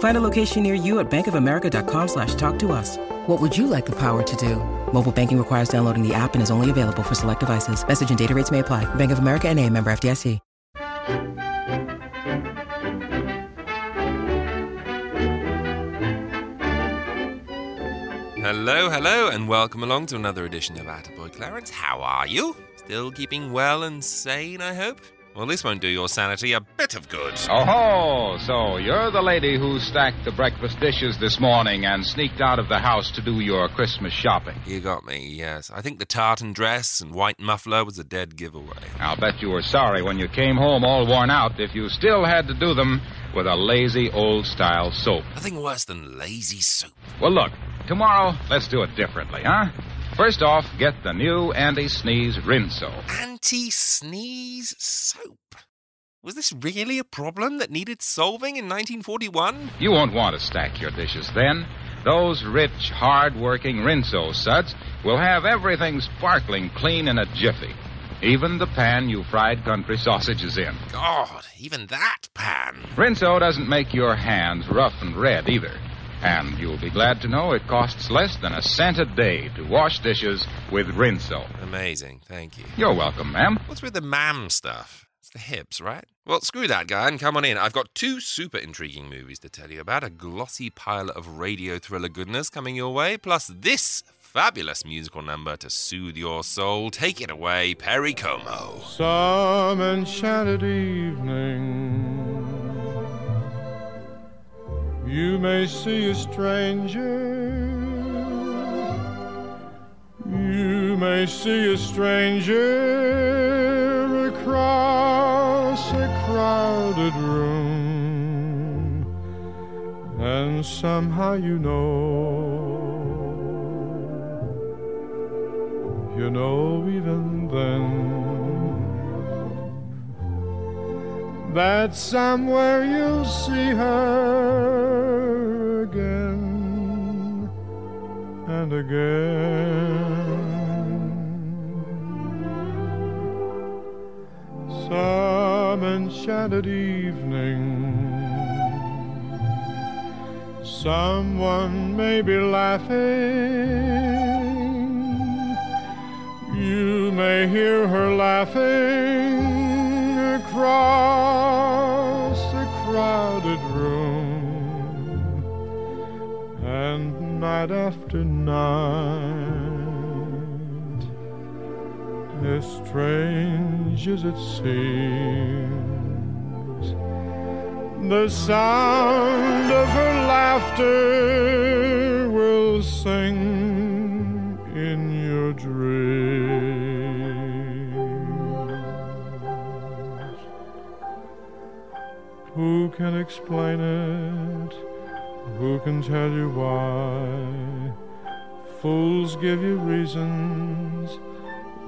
Find a location near you at bankofamerica.com slash talk to us. What would you like the power to do? Mobile banking requires downloading the app and is only available for select devices. Message and data rates may apply. Bank of America and a member FDIC. Hello, hello, and welcome along to another edition of Attaboy Clarence. How are you? Still keeping well and sane, I hope? Well, this won't do your sanity a bit of good. Oh ho! So you're the lady who stacked the breakfast dishes this morning and sneaked out of the house to do your Christmas shopping. You got me, yes. I think the tartan dress and white muffler was a dead giveaway. I'll bet you were sorry when you came home all worn out if you still had to do them with a lazy old style soap. Nothing worse than lazy soap. Well, look, tomorrow let's do it differently, huh? First off, get the new Anti Sneeze Rinso. Anti sneeze soap. Was this really a problem that needed solving in 1941? You won't want to stack your dishes then. Those rich, hard-working Rinso suds will have everything sparkling clean in a jiffy. Even the pan you fried country sausages in. God, even that pan. Rinso doesn't make your hands rough and red either. And you'll be glad to know it costs less than a cent a day to wash dishes with Rinso. Amazing, thank you. You're welcome, ma'am. What's with the mam stuff? It's the hips, right? Well, screw that guy and come on in. I've got two super intriguing movies to tell you about a glossy pile of radio thriller goodness coming your way, plus this fabulous musical number to soothe your soul. Take it away, Perry Como. Some enchanted evening you may see a stranger. You may see a stranger across a crowded room, and somehow you know, you know, even then that somewhere you'll see her again and again. Some enchanted evening, someone may be laughing. You may hear her laughing across a crowded room, and night after night, as strange as it seems, the sound of her laughter will sing Who can explain it? Who can tell you why? Fools give you reasons,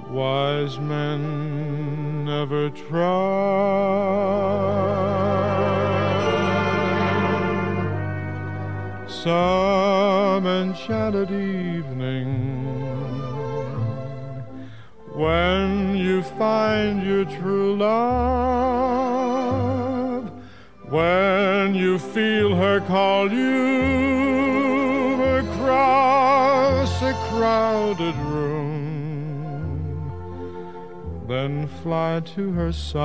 wise men never try. Some enchanted evening when you find your true love when you feel her call you across a crowded room, then fly to her side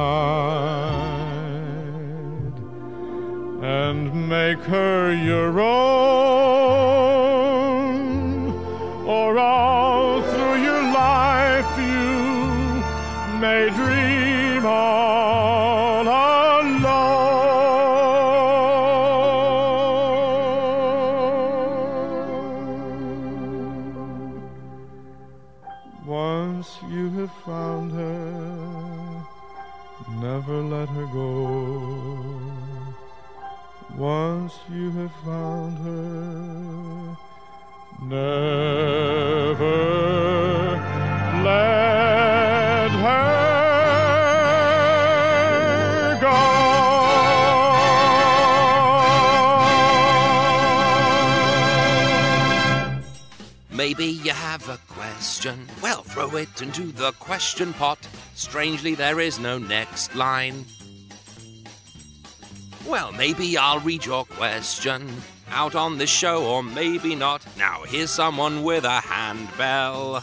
and make her your own, or all through your life you may dream all maybe you have a question. Well, throw it into the question pot. Strangely, there is no next line. Well, maybe I'll read your question out on the show, or maybe not. Now, here's someone with a handbell.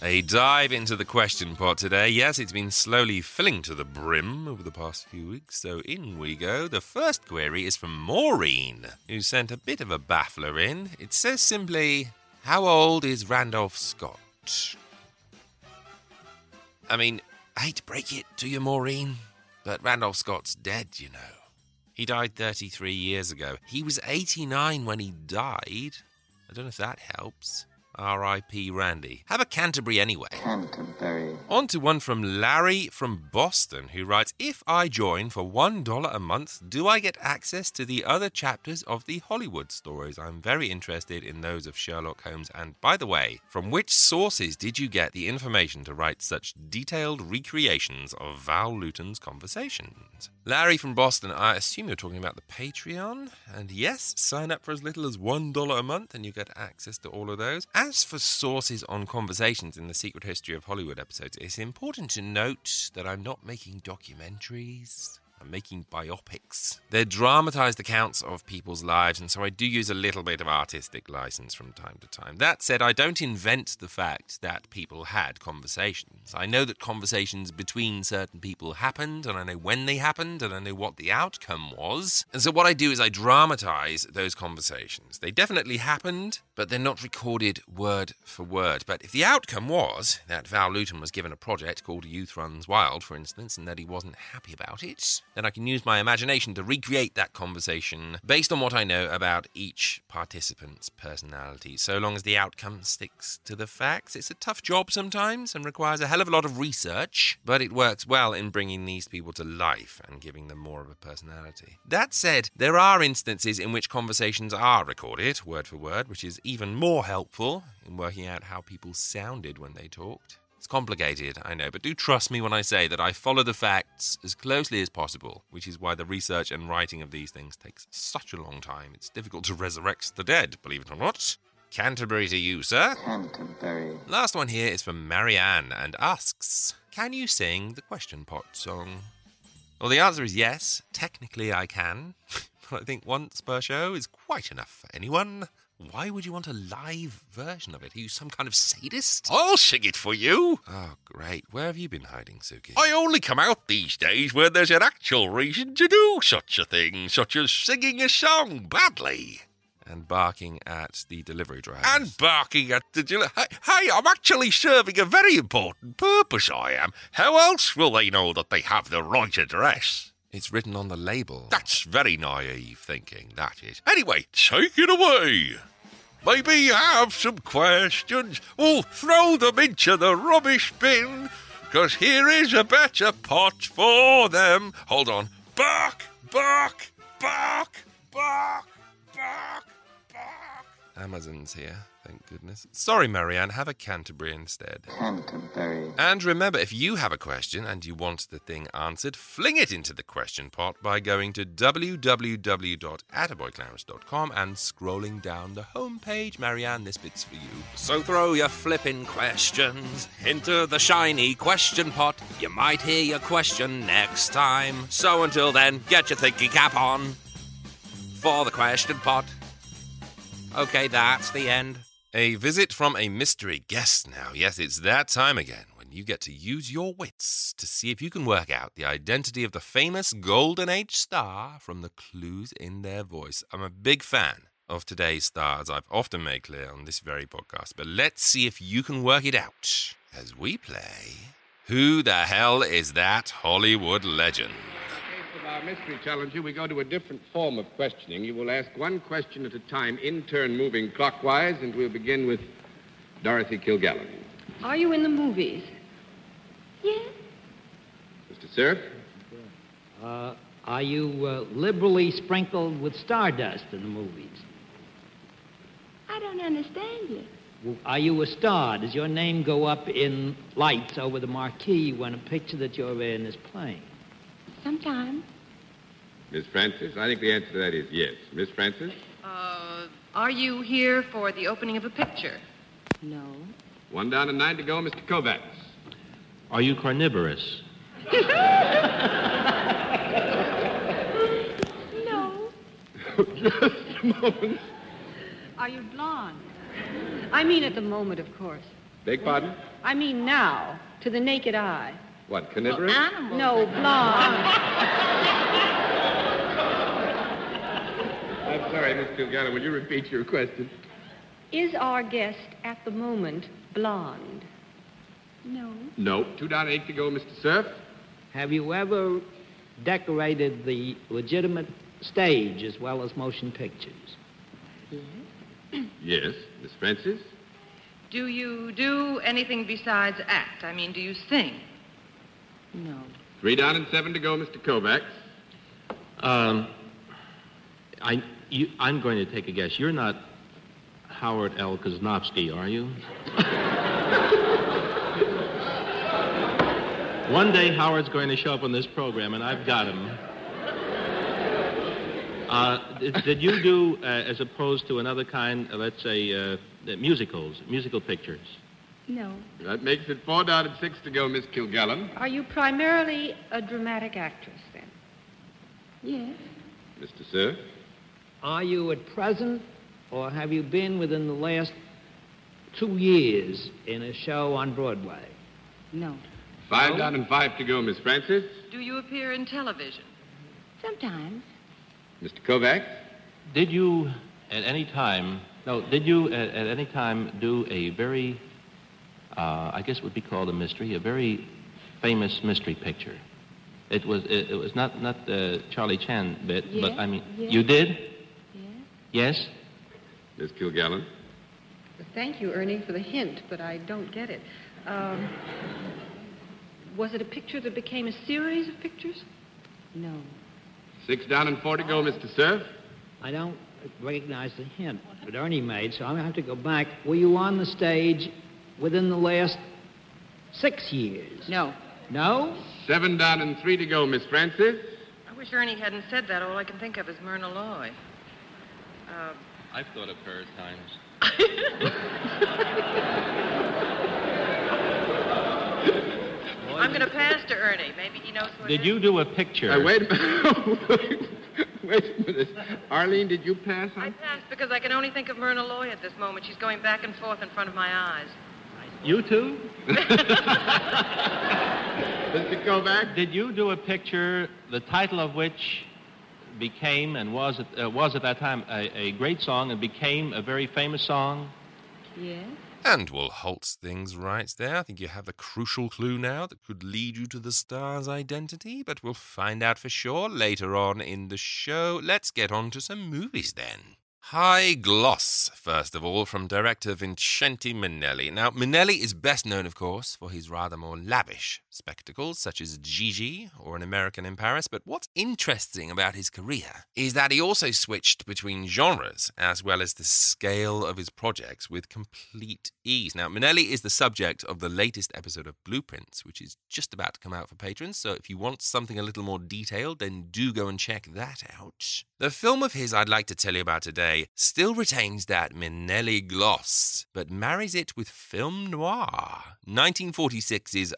A dive into the question pot today. Yes, it's been slowly filling to the brim over the past few weeks, so in we go. The first query is from Maureen, who sent a bit of a baffler in. It says simply, How old is Randolph Scott? I mean, I hate to break it to you, Maureen, but Randolph Scott's dead, you know. He died 33 years ago. He was 89 when he died. I don't know if that helps. R.I.P. Randy. Have a Canterbury anyway. Canterbury. On to one from Larry from Boston, who writes If I join for $1 a month, do I get access to the other chapters of the Hollywood stories? I'm very interested in those of Sherlock Holmes. And by the way, from which sources did you get the information to write such detailed recreations of Val Lewton's conversations? Larry from Boston, I assume you're talking about the Patreon. And yes, sign up for as little as $1 a month and you get access to all of those. As for sources on conversations in the Secret History of Hollywood episodes, it's important to note that I'm not making documentaries. I'm making biopics. They're dramatized accounts of people's lives, and so I do use a little bit of artistic license from time to time. That said, I don't invent the fact that people had conversations. I know that conversations between certain people happened, and I know when they happened, and I know what the outcome was. And so what I do is I dramatize those conversations. They definitely happened, but they're not recorded word for word. But if the outcome was that Val Lewton was given a project called Youth Runs Wild, for instance, and that he wasn't happy about it, then I can use my imagination to recreate that conversation based on what I know about each participant's personality. So long as the outcome sticks to the facts. It's a tough job sometimes and requires a hell of a lot of research, but it works well in bringing these people to life and giving them more of a personality. That said, there are instances in which conversations are recorded word for word, which is even more helpful in working out how people sounded when they talked. It's complicated, I know, but do trust me when I say that I follow the facts as closely as possible, which is why the research and writing of these things takes such a long time. It's difficult to resurrect the dead, believe it or not. Canterbury to you, sir. Canterbury. Last one here is from Marianne and asks Can you sing the question pot song? Well, the answer is yes. Technically, I can. but I think once per show is quite enough for anyone. Why would you want a live version of it? Are you some kind of sadist? I'll sing it for you. Oh, great. Where have you been hiding, Suki? I only come out these days when there's an actual reason to do such a thing, such as singing a song badly. And barking at the delivery driver. And barking at the delivery. hey, hey, I'm actually serving a very important purpose, I am. How else will they know that they have the right address? It's written on the label. That's very naive thinking, that is. Anyway, take it away. Maybe you have some questions. Well, throw them into the rubbish bin, 'cause here is a better pot for them. Hold on. Bark, bark, bark, bark, bark, bark. Amazon's here, thank goodness. Sorry, Marianne, have a Canterbury instead. Canterbury. And remember, if you have a question and you want the thing answered, fling it into the question pot by going to www.attaboyclarence.com and scrolling down the homepage. Marianne, this bit's for you. So throw your flippin' questions into the shiny question pot. You might hear your question next time. So until then, get your thinking cap on for the question pot. Okay, that's the end. A visit from a mystery guest now. Yes, it's that time again when you get to use your wits to see if you can work out the identity of the famous Golden Age star from the clues in their voice. I'm a big fan of today's stars, I've often made clear on this very podcast, but let's see if you can work it out as we play Who the Hell is That Hollywood Legend? Case of our mystery challenger, we go to a different form of questioning. You will ask one question at a time, in turn moving clockwise, and we'll begin with Dorothy Kilgallen. Are you in the movies? Yes. Mr. Cerf? Uh, are you uh, liberally sprinkled with stardust in the movies? I don't understand you. W- Are you a star? Does your name go up in lights over the marquee when a picture that you're in is playing? Sometimes. Miss Francis? I think the answer to that is yes. Miss Francis? Uh, are you here for the opening of a picture? No. One down and nine to go, Mr. Kovacs. Are you carnivorous? No. Just a moment. Are you blonde? I mean at the moment, of course. Beg pardon? I mean now, to the naked eye. What, carnivorous? No, blonde. I'm sorry, Miss Kilgallen. Will you repeat your question? Is our guest at the moment blonde? No. No. Two down, eight to go, Mr. Cerf. Have you ever decorated the legitimate stage as well as motion pictures? Yes. yes. Miss Francis? Do you do anything besides act? I mean, do you sing? No. Three down and seven to go, Mr. Kovacs. Um, I, you, I'm going to take a guess. You're not Howard L. Kosnowski, are you? One day Howard's going to show up on this program, and I've got him. Uh, did, did you do, uh, as opposed to another kind, uh, let's say, uh, musicals, musical pictures? No. That makes it four down and six to go, Miss Kilgallen. Are you primarily a dramatic actress then? Yes. Mr. Cerf? Are you at present, or have you been within the last two years in a show on Broadway? No. Five No? down and five to go, Miss Francis. Do you appear in television? Sometimes. Mr. Kovacs? Did you at any time, no, did you at, at any time do a very, uh, I guess it would be called a mystery, a very famous mystery picture? It was, it, it was not, not the Charlie Chan bit, but I mean, yes. you did? Yes. Yes? Miss Kilgallen? Thank you, Ernie, for the hint, but I don't get it. Um, was it a picture that became a series of pictures? No. Six down and four to go, Mr. Cerf. I don't recognize the hint that Ernie made, so I'm going to have to go back. Were you on the stage within the last six years? No. No? Seven down and three to go, Miss Francis. I wish Ernie hadn't said that. All I can think of is Myrna Loy. Uh, I've thought of her at times. I'm going to pass to Ernie. Maybe he knows who it Did is. you do a picture? Uh, wait a minute. wait a minute. Arlene, did you pass I on? passed because I can only think of Myrna Loy at this moment. She's going back and forth in front of my eyes. You too? Mr. Kovacs? Did you do a picture, the title of which became and was at, uh, was at that time a, a great song and became a very famous song? Yes. And we'll halt things right there. I think you have a crucial clue now that could lead you to the star's identity, but we'll find out for sure later on in the show. Let's get on to some movies then. High Gloss, first of all, from director Vincente Minnelli. Now, Minnelli is best known, of course, for his rather more lavish spectacles, such as Gigi or An American in Paris. But what's interesting about his career is that he also switched between genres as well as the scale of his projects with complete ease. Now, Minnelli is the subject of the latest episode of Blueprints, which is just about to come out for patrons. So if you want something a little more detailed, then do go and check that out. The film of his I'd like to tell you about today still retains that Minnelli gloss, but marries it with film noir. 1946's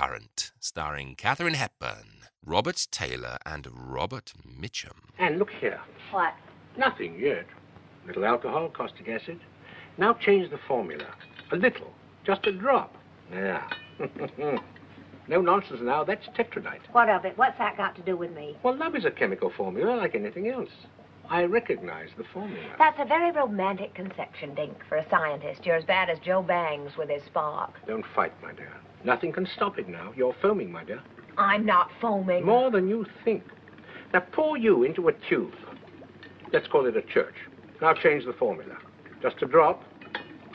Undercurrent, starring Katharine Hepburn, Robert Taylor, and Robert Mitchum. And look here. What? Nothing yet. A Little alcohol, caustic acid. Now change the formula. A little. Just a drop. Yeah. no nonsense now. That's tetradite. What of it? What's that got to do with me? Well, love is a chemical formula like anything else. I recognize the formula. That's a very romantic conception, Dink. For a scientist, you're as bad as Joe Bangs with his spark. Don't fight, my dear. Nothing can stop it now. You're foaming, my dear. I'm not foaming. More than you think. Now pour you into a tube. Let's call it a church. Now change the formula. Just a drop.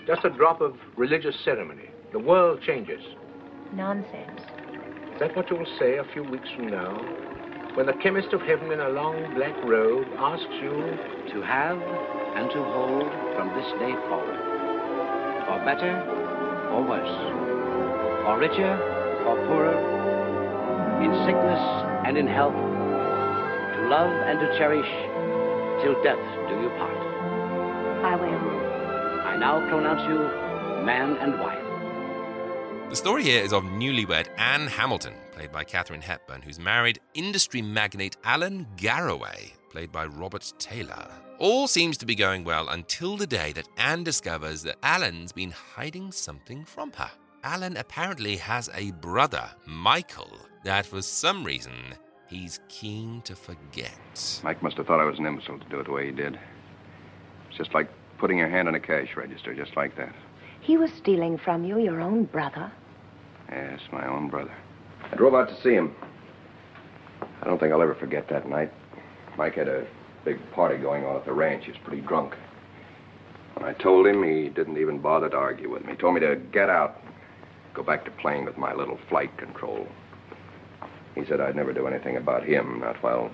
Just a drop of religious ceremony. The world changes. Nonsense. Is that what you'll say a few weeks from now? When the chemist of heaven in a long black robe asks you to have and to hold from this day forward. For better or worse. For richer or poorer. In sickness and in health. To love and to cherish till death do you part. I will. I now pronounce you man and wife. The story here is of newlywed Anne Hamilton, played by Katharine Hepburn, who's married industry magnate Alan Garraway, played by Robert Taylor. All seems to be going well until the day that Anne discovers that Alan's been hiding something from her. Alan apparently has a brother, Michael, that for some reason he's keen to forget. Mike must have thought I was an imbecile to do it the way he did. It's just like putting your hand on a cash register, just like that. He was stealing from you, your own brother. Yes, my own brother. I drove out to see him. I don't think I'll ever forget that night. Mike had a big party going on at the ranch. He was pretty drunk. When I told him, he didn't even bother to argue with me. He told me to get out, go back to playing with my little flight control. He said I'd never do anything about him, not while,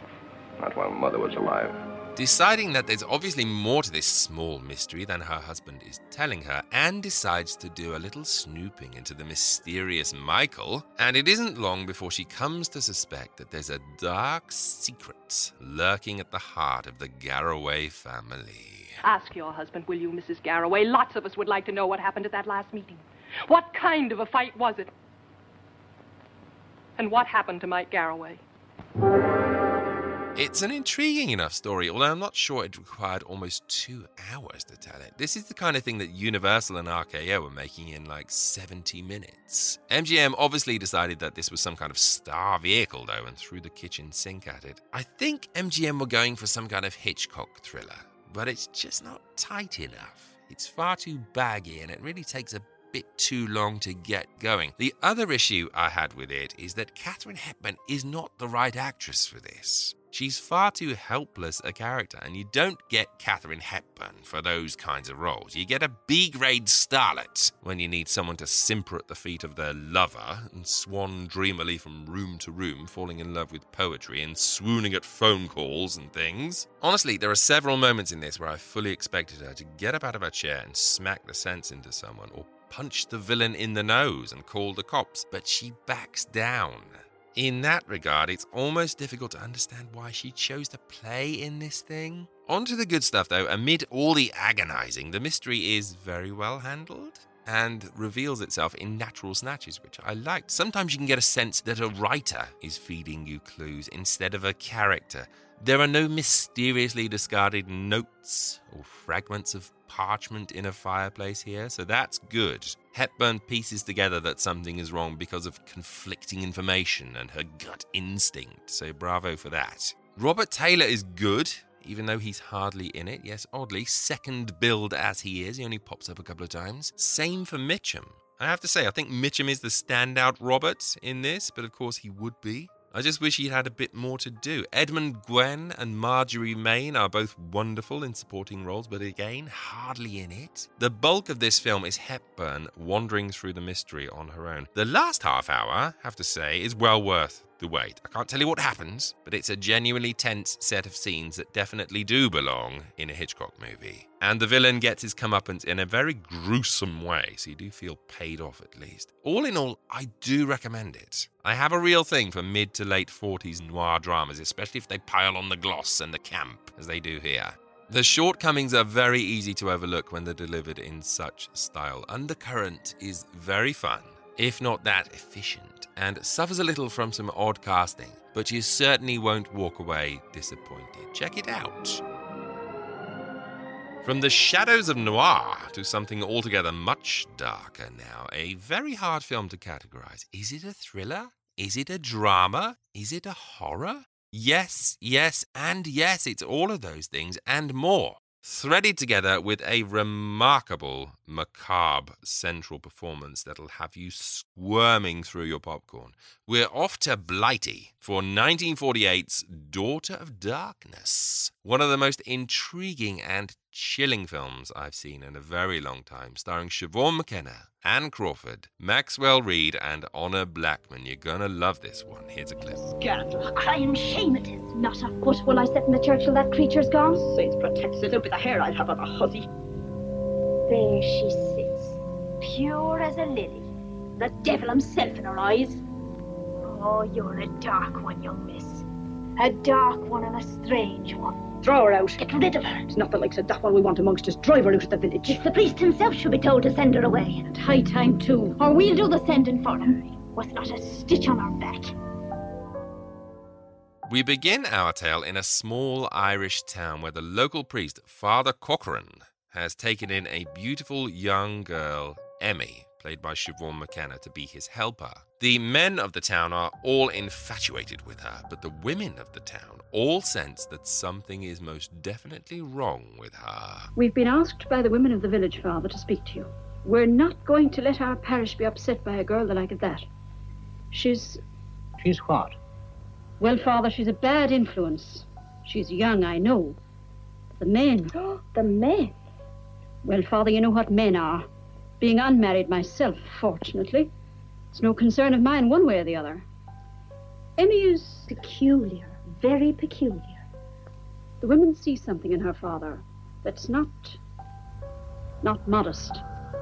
not while Mother was alive. Deciding that there's obviously more to this small mystery than her husband is telling her, Anne decides to do a little snooping into the mysterious Michael, and it isn't long before she comes to suspect that there's a dark secret lurking at the heart of the Garraway family. Ask your husband, will you, Mrs. Garraway? Lots of us would like to know what happened at that last meeting. What kind of a fight was it? And what happened to Mike Garraway? It's an intriguing enough story, although I'm not sure it required almost two hours to tell it. This is the kind of thing that Universal and RKO were making in like 70 minutes. MGM obviously decided that this was some kind of star vehicle, though, and threw the kitchen sink at it. I think MGM were going for some kind of Hitchcock thriller, but it's just not tight enough. It's far too baggy, and it really takes a bit too long to get going. The other issue I had with it is that Katharine Hepburn is not the right actress for this. She's far too helpless a character, and you don't get Katharine Hepburn for those kinds of roles. You get a B grade starlet when you need someone to simper at the feet of their lover and swan dreamily from room to room, falling in love with poetry and swooning at phone calls and things. Honestly, there are several moments in this where I fully expected her to get up out of her chair and smack the sense into someone, or punch the villain in the nose and call the cops, but she backs down. In that regard, it's almost difficult to understand why she chose to play in this thing. On to the good stuff, though. Amid all the agonizing, the mystery is very well handled and reveals itself in natural snatches, which I liked. Sometimes you can get a sense that a writer is feeding you clues instead of a character. There are no mysteriously discarded notes or fragments of parchment in a fireplace here, so that's good. Hepburn pieces together that something is wrong because of conflicting information and her gut instinct, so bravo for that. Robert Taylor is good, even though he's hardly in it. Yes, oddly, second billed as he is, he only pops up a couple of times. Same for Mitchum. I have to say, I think Mitchum is the standout Robert in this, but of course he would be. I just wish he'd had a bit more to do. Edmund Gwenn and Marjorie Main are both wonderful in supporting roles, but again, hardly in it. The bulk of this film is Hepburn wandering through the mystery on her own. The last half hour, have to say, is well worth the wait. I can't tell you what happens, but it's a genuinely tense set of scenes that definitely do belong in a Hitchcock movie. And the villain gets his comeuppance in a very gruesome way, so you do feel paid off at least. All in all, I do recommend it. I have a real thing for mid to late 40s noir dramas, especially if they pile on the gloss and the camp, as they do here. The shortcomings are very easy to overlook when they're delivered in such style. Undercurrent is very fun, if not that efficient and suffers a little from some odd casting, but you certainly won't walk away disappointed. Check it out. From the shadows of noir to something altogether much darker now, a very hard film to categorize. Is it a thriller? Is it a drama? Is it a horror? Yes, yes, and yes, it's all of those things and more threaded together with a remarkable macabre central performance that'll have you squirming through your popcorn. We're off to Blighty for 1948's Daughter of Darkness, one of the most intriguing and chilling films I've seen in a very long time, starring Siobhan McKenna, Anne Crawford, Maxwell Reed, and Honor Blackman. You're gonna love this one. Here's a clip. Scandal, a crying shame it is. Not a foot will I set in the church till that creature's gone. Saints protects it, don't be the hair I'd have of a hussy. There she sits, pure as a lily, the devil himself in her eyes. Oh, you're a dark one, young miss. A dark one and a strange one. Throw her out. Get rid of her. It's nothing like the that one we want amongst us. Drive her out of the village. If The priest himself should be told to send her away. And high time too. Or we'll do the sending for her. With not a stitch on our back. We begin our tale in a small Irish town where the local priest, Father Corcoran, has taken in a beautiful young girl, Emmy, played by Siobhan McKenna, to be his helper. The men of the town are all infatuated with her, but the women of the town all sense that something is most definitely wrong with her. We've been asked by the women of the village, Father, to speak to you. We're not going to let our parish be upset by a girl the like of that. She's. She's what? Well, Father, she's a bad influence. She's young, I know. The men. the men? Well, Father, you know what men are. Being unmarried myself, fortunately, it's no concern of mine one way or the other. Emmy is peculiar, very peculiar. The women see something in her father that's not. not modest.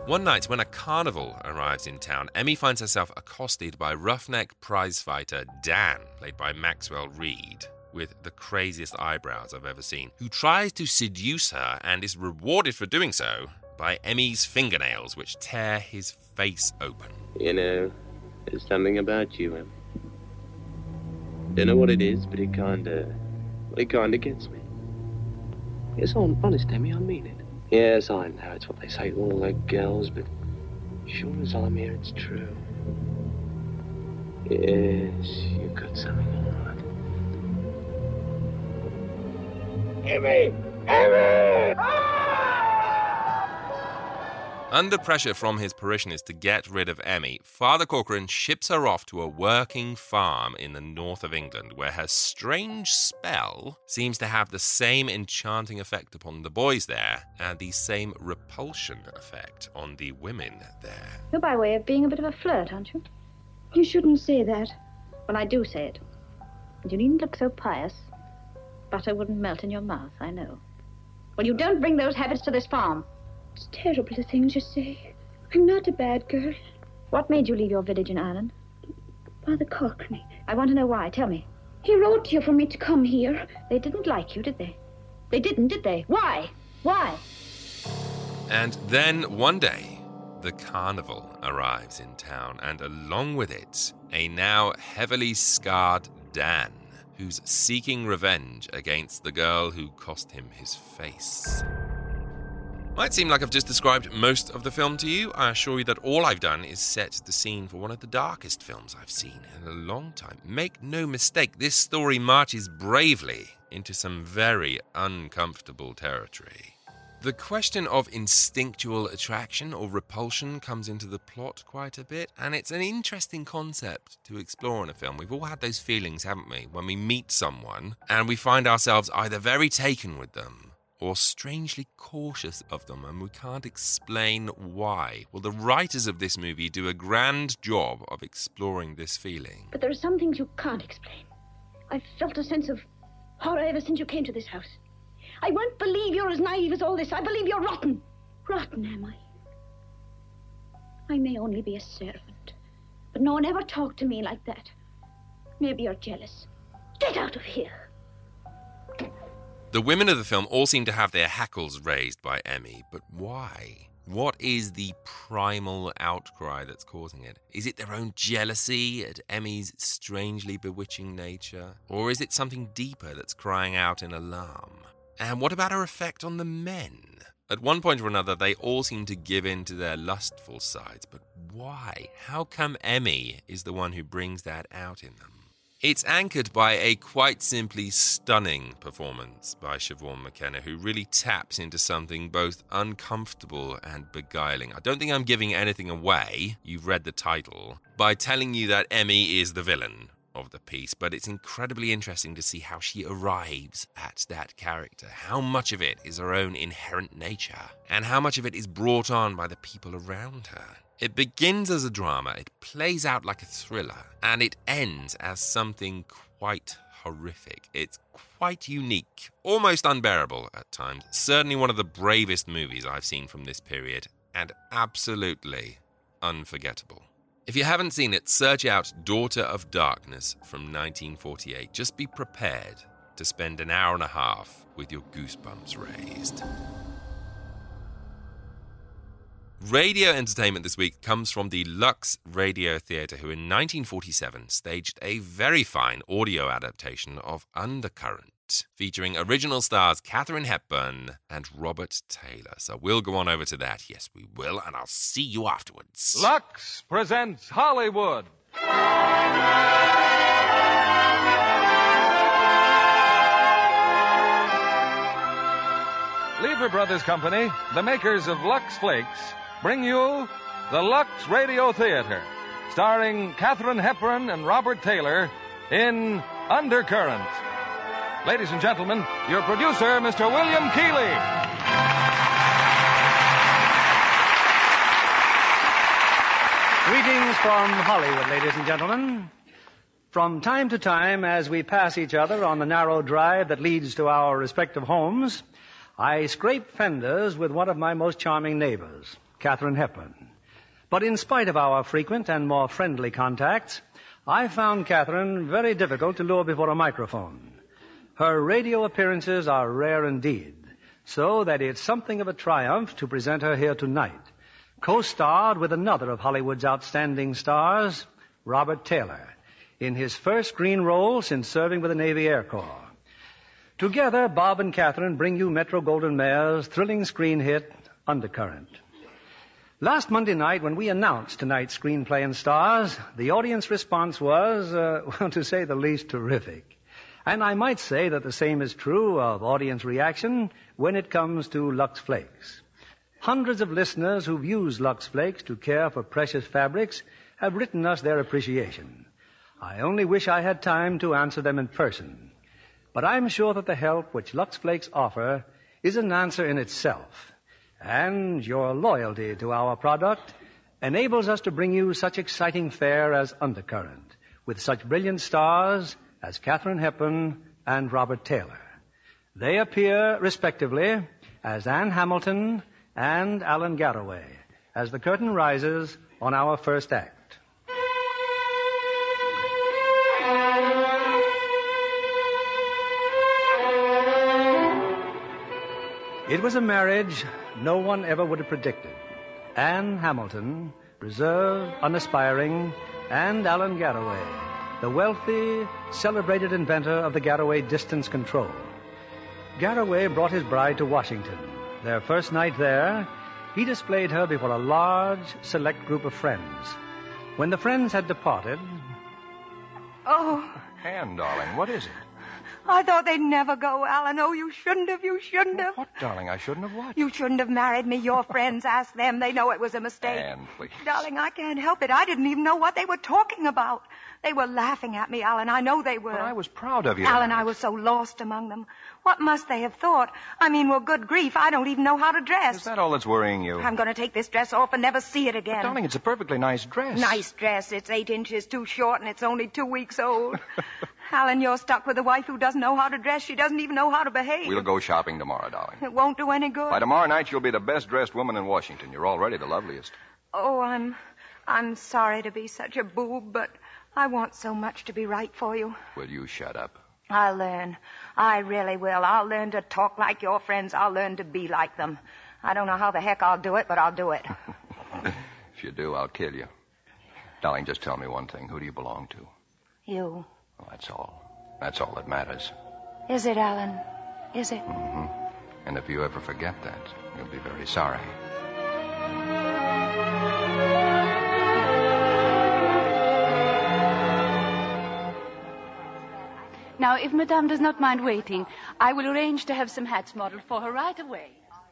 One night, when a carnival arrives in town, Emmy finds herself accosted by roughneck prizefighter Dan, played by Maxwell Reed, with the craziest eyebrows I've ever seen, who tries to seduce her and is rewarded for doing so by Emmy's fingernails, which tear his face open. You know, there's something about you, Em. Don't know what it is, but it kinda. Well, it kinda gets me. It's on, honest, Emmy, I mean it. Yes, I know it's what they say to all the girls, but sure as I'm here, it's true. Yes, you've got something all right. Emmy! Emmy! Ah! Under pressure from his parishioners to get rid of Emmy, Father Corcoran ships her off to a working farm in the north of England, where her strange spell seems to have the same enchanting effect upon the boys there and the same repulsion effect on the women there. You're by way of being a bit of a flirt, aren't you? You shouldn't say that. Well, I do say it. You needn't look so pious. Butter wouldn't melt in your mouth, I know. Well, you don't bring those habits to this farm. It's terrible the things you say. I'm not a bad girl. What made you leave your village in Ireland? Father Cockney. I want to know why. Tell me. He wrote to you for me to come here. They didn't like you, did they? They didn't, did they? Why? Why? And then one day, the carnival arrives in town, and along with it, a now heavily scarred Dan, who's seeking revenge against the girl who cost him his face. Might seem like I've just described most of the film to you. I assure you that all I've done is set the scene for one of the darkest films I've seen in a long time. Make no mistake, this story marches bravely into some very uncomfortable territory. The question of instinctual attraction or repulsion comes into the plot quite a bit, and it's an interesting concept to explore in a film. We've all had those feelings, haven't we, when we meet someone and we find ourselves either very taken with them or strangely cautious of them, and we can't explain why. Well, the writers of this movie do a grand job of exploring this feeling. But there are some things you can't explain. I've felt a sense of horror ever since you came to this house. I won't believe you're as naive as all this. I believe you're rotten. Rotten, am I? I may only be a servant, but no one ever talked to me like that. Maybe you're jealous. Get out of here. The women of the film all seem to have their hackles raised by Emmy, but why? What is the primal outcry that's causing it? Is it their own jealousy at Emmy's strangely bewitching nature? Or is it something deeper that's crying out in alarm? And what about her effect on the men? At one point or another, they all seem to give in to their lustful sides, but why? How come Emmy is the one who brings that out in them? It's anchored by a quite simply stunning performance by Siobhan McKenna, who really taps into something both uncomfortable and beguiling. I don't think I'm giving anything away, you've read the title, by telling you that Emmy is the villain of the piece, but it's incredibly interesting to see how she arrives at that character. How much of it is her own inherent nature, and how much of it is brought on by the people around her. It begins as a drama, it plays out like a thriller, and it ends as something quite horrific. It's quite unique, almost unbearable at times. Certainly one of the bravest movies I've seen from this period, and absolutely unforgettable. If you haven't seen it, search out Daughter of Darkness from 1948. Just be prepared to spend an hour and a half with your goosebumps raised. Radio entertainment this week comes from the Lux Radio Theatre, who in 1947 staged a very fine audio adaptation of Undercurrent, featuring original stars Katharine Hepburn and Robert Taylor. So we'll go on over to that. Yes, we will, and I'll see you afterwards. Lux presents Hollywood. Lever Brothers Company, the makers of Lux Flakes, bring you the Lux Radio Theater, starring Katharine Hepburn and Robert Taylor in Undercurrent. Ladies and gentlemen, your producer, Mr. William Keighley. Greetings from Hollywood, ladies and gentlemen. From time to time, as we pass each other on the narrow drive that leads to our respective homes, I scrape fenders with one of my most charming neighbors, Katharine Hepburn. But in spite of our frequent and more friendly contacts, I found Katharine very difficult to lure before a microphone. Her radio appearances are rare indeed, so that it's something of a triumph to present her here tonight, co-starred with another of Hollywood's outstanding stars, Robert Taylor, in his first screen role since serving with the Navy Air Corps. Together, Bob and Katharine bring you Metro Goldwyn Mayer's thrilling screen hit, Undercurrent. Last Monday night, when we announced tonight's screenplay and stars, the audience response was, uh, well, to say the least, terrific. And I might say that the same is true of audience reaction when it comes to Lux Flakes. Hundreds of listeners who've used Lux Flakes to care for precious fabrics have written us their appreciation. I only wish I had time to answer them in person. But I'm sure that the help which Lux Flakes offer is an answer in itself. And your loyalty to our product enables us to bring you such exciting fare as Undercurrent, with such brilliant stars as Katharine Hepburn and Robert Taylor. They appear, respectively, as Anne Hamilton and Alan Garraway, as the curtain rises on our first act. It was a marriage no one ever would have predicted. Anne Hamilton, reserved, unaspiring, and Alan Garraway, the wealthy, celebrated inventor of the Garraway distance control. Garraway brought his bride to Washington. Their first night there, he displayed her before a large, select group of friends. When the friends had departed, Oh. Anne, darling, what is it? I thought they'd never go, Alan. Oh, you shouldn't have. You shouldn't have. What, darling? I shouldn't have what? You shouldn't have married me. Your friends ask them. They know it was a mistake. Anne, please. Darling, I can't help it. I didn't even know what they were talking about. They were laughing at me, Alan. I know they were. But I was proud of you. Alan, I was so lost among them. What must they have thought? I mean, well, good grief, I don't even know how to dress. Is that all that's worrying you? I'm going to take this dress off and never see it again. Darling, it's a perfectly nice dress. Nice dress. It's eight inches too short and it's only two weeks old. Alan, you're stuck with a wife who doesn't know how to dress. She doesn't even know how to behave. We'll go shopping tomorrow, darling. It won't do any good. By tomorrow night, you'll be the best dressed woman in Washington. You're already the loveliest. Oh, I'm, I'm sorry to be such a boob, but I want so much to be right for you. Will you shut up? I'll learn. I really will. I'll learn to talk like your friends. I'll learn to be like them. I don't know how the heck I'll do it, but I'll do it. If you do, I'll kill you. Darling, just tell me one thing. Who do you belong to? You. Well, that's all. That's all that matters. Is it, Alan? Is it? hmm And if you ever forget that, you'll be very sorry. Now, if Madame does not mind waiting, I will arrange to have some hats modeled for her right away.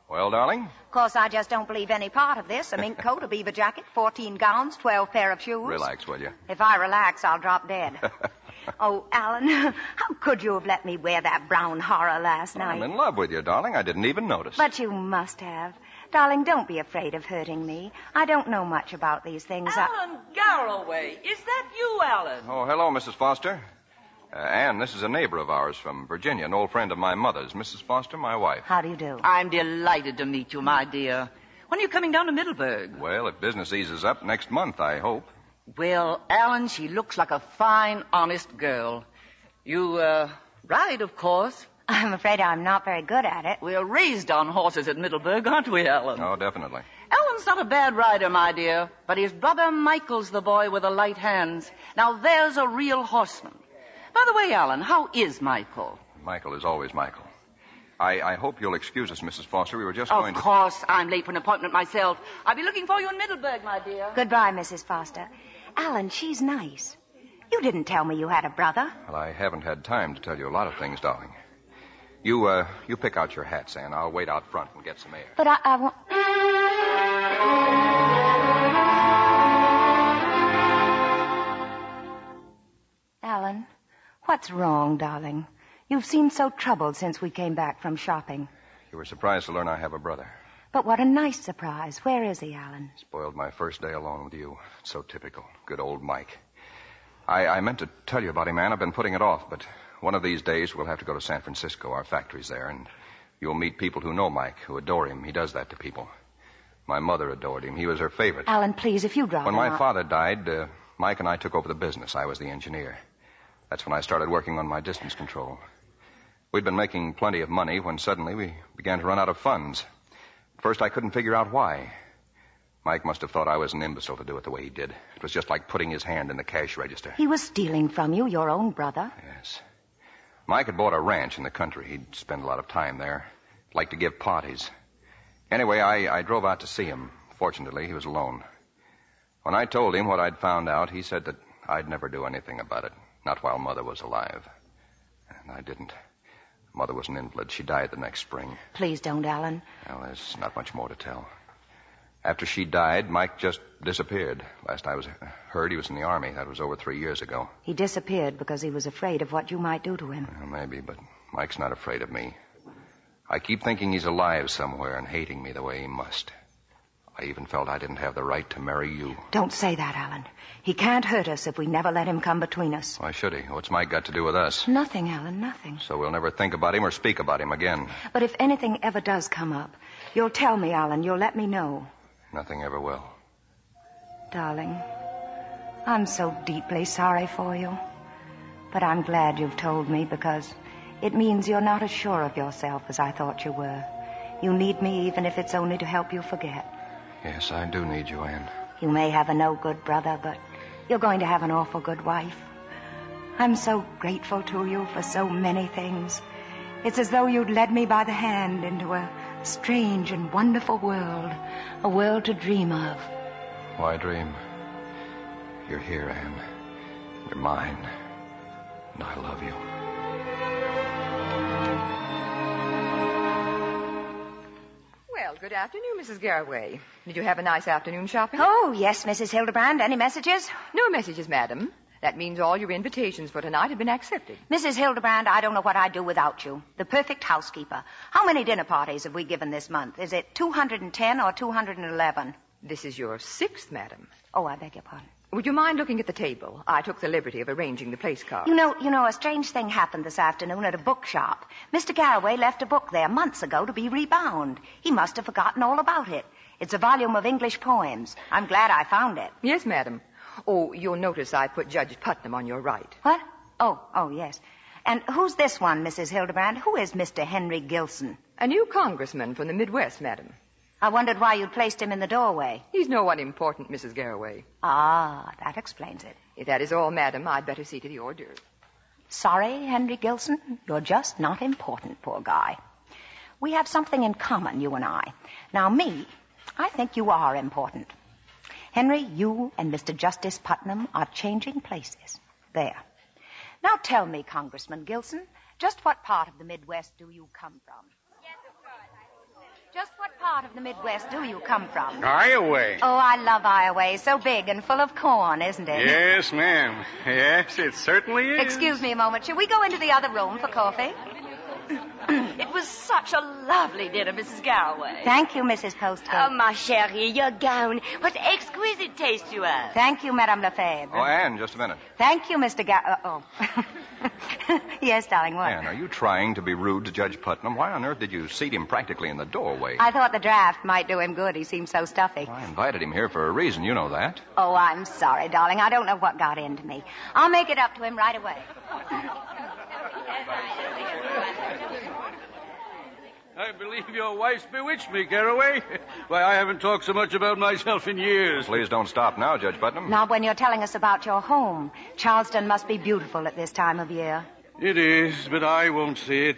Well, darling? Of course, I just don't believe any part of this. A mink coat, a beaver jacket, 14 gowns, 12 pair of shoes. Relax, will you? If I relax, I'll drop dead. oh, Alan, how could you have let me wear that brown horror last night? I'm in love with you, darling. I didn't even notice. But you must have. Darling, don't be afraid of hurting me. I don't know much about these things. I- Alan Garraway. Is that you, Alan? Oh, hello, Mrs. Foster. Uh, Anne, this is a neighbor of ours from Virginia, an old friend of my mother's. Mrs. Foster, my wife. How do you do? I'm delighted to meet you, my dear. When are you coming down to Middleburg? Well, if business eases up next month, I hope. Well, Alan, she looks like a fine, honest girl. You, uh, ride, of course. I'm afraid I'm not very good at it. We're raised on horses at Middleburg, aren't we, Alan? Oh, definitely. Alan's not a bad rider, my dear, but his brother Michael's the boy with the light hands. Now, there's a real horseman. By the way, Alan, how is Michael? Michael is always Michael. I, I hope you'll excuse us, Mrs. Foster. We were just Of going to. Of course, I'm late for an appointment myself. I'll be looking for you in Middleburg, my dear. Goodbye, Mrs. Foster. Alan, she's nice. You didn't tell me you had a brother. Well, I haven't had time to tell you a lot of things, darling. You, uh, you pick out your hats, Anne. I'll wait out front and get some air. But I, I want. Alan, what's wrong, darling? You've seemed so troubled since we came back from shopping. You were surprised to learn I have a brother. But what a nice surprise. Where is he, Alan? Spoiled my first day alone with you. So typical. Good old Mike. I, I meant to tell you about him, Anne. I've been putting it off, but one of these days we'll have to go to San Francisco. Our factory's there, and you'll meet people who know Mike, who adore him. He does that to people. My mother adored him. He was her favorite. Alan, please, if you drop When my father died, uh, Mike and I took over the business. I was the engineer. That's when I started working on my distance control. We'd been making plenty of money when suddenly we began to run out of funds. First, I couldn't figure out why. Mike must have thought I was an imbecile to do it the way he did. It was just like putting his hand in the cash register. He was stealing from you, your own brother. Yes. Mike had bought a ranch in the country. He'd spend a lot of time there. Liked to give parties. Anyway, I, I drove out to see him. Fortunately, he was alone. When I told him what I'd found out, he said that I'd never do anything about it. Not while Mother was alive. And I didn't. Mother was an invalid. She died the next spring. Please don't, Alan. Well, there's not much more to tell. After she died, Mike just disappeared. Last I was heard, he was in the army. That was over three years ago. He disappeared because he was afraid of what you might do to him. Well, maybe, but Mike's not afraid of me. I keep thinking he's alive somewhere and hating me the way he must. I even felt I didn't have the right to marry you. Don't say that, Alan. He can't hurt us if we never let him come between us. Why should he? What's Mike got to do with us? Nothing, Alan, nothing. So we'll never think about him or speak about him again. But if anything ever does come up, you'll tell me, Alan. You'll let me know. Nothing ever will. Darling, I'm so deeply sorry for you. But I'm glad you've told me because it means you're not as sure of yourself as I thought you were. You need me even if it's only to help you forget. Yes, I do need you, Anne. You may have a no good brother, but you're going to have an awful good wife. I'm so grateful to you for so many things. It's as though you'd led me by the hand into a strange and wonderful world, a world to dream of. Why dream? You're here, Anne. You're mine. And I love you. Well, good afternoon, Mrs. Garraway. Did you have a nice afternoon shopping? Oh, yes, Mrs. Hildebrand. Any messages? No messages, madam. That means all your invitations for tonight have been accepted. Mrs. Hildebrand, I don't know what I'd do without you. The perfect housekeeper. How many dinner parties have we given this month? Is it 210 or 211? This is your sixth, madam. Oh, I beg your pardon. Would you mind looking at the table? I took the liberty of arranging the place cards. You know, you know, a strange thing happened this afternoon at a bookshop. Mr. Garraway left a book there months ago to be rebound. He must have forgotten all about it. It's a volume of English poems. I'm glad I found it. Yes, madam. Oh, you'll notice I put Judge Putnam on your right. What? Oh, oh, yes. And who's this one, Mrs. Hildebrand? Who is Mr. Henry Gilson? A new congressman from the Midwest, madam. I wondered why you'd placed him in the doorway. He's no one important, Mrs. Garraway. Ah, that explains it. If that is all, madam, I'd better see to the hors d'oeuvres. Sorry, Henry Gilson. You're just not important, poor guy. We have something in common, you and I. Now, me, I think you are important. Henry, you and Mr. Justice Putnam are changing places. There. Now tell me, Congressman Gilson, just what part of the Midwest do you come from? Just what part of the Midwest do you come from? Iowa. Oh, I love Iowa. So big and full of corn, isn't it? Yes, ma'am. Yes, it certainly is. Excuse me a moment. Shall we go into the other room for coffee? It was such a lovely dinner, Mrs. Garraway. Thank you, Mrs. Postgate. Oh, ma chérie, your gown. What exquisite taste you have. Thank you, Madame Lefebvre. Oh, Anne, just a minute. Thank you, Mr. Ga- uh, oh. yes, darling, what? Anne, are you trying to be rude to Judge Putnam? Why on earth did you seat him practically in the doorway? I thought the draft might do him good. He seemed so stuffy. I invited him here for a reason. You know that. Oh, I'm sorry, darling. I don't know what got into me. I'll make it up to him right away. I believe your wife's bewitched me, Garraway. Why, I haven't talked so much about myself in years. Please don't stop now, Judge Putnam. Not when you're telling us about your home. Charleston must be beautiful at this time of year. It is, but I won't see it.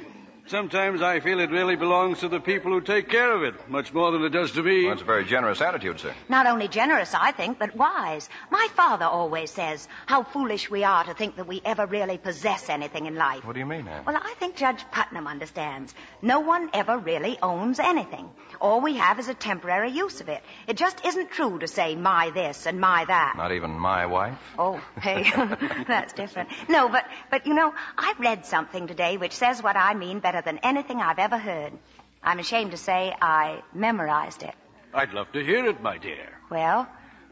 Sometimes I feel it really belongs to the people who take care of it, much more than it does to me. Well, that's a very generous attitude, sir. Not only generous, I think, but wise. My father always says how foolish we are to think that we ever really possess anything in life. What do you mean, Anne? Well, I think Judge Putnam understands. No one ever really owns anything. All we have is a temporary use of it. It just isn't true to say my this and my that. Not even my wife? Oh, hey, that's different. No, but, but you know, I read something today which says what I mean better than anything I've ever heard. I'm ashamed to say I memorized it. I'd love to hear it, my dear. Well,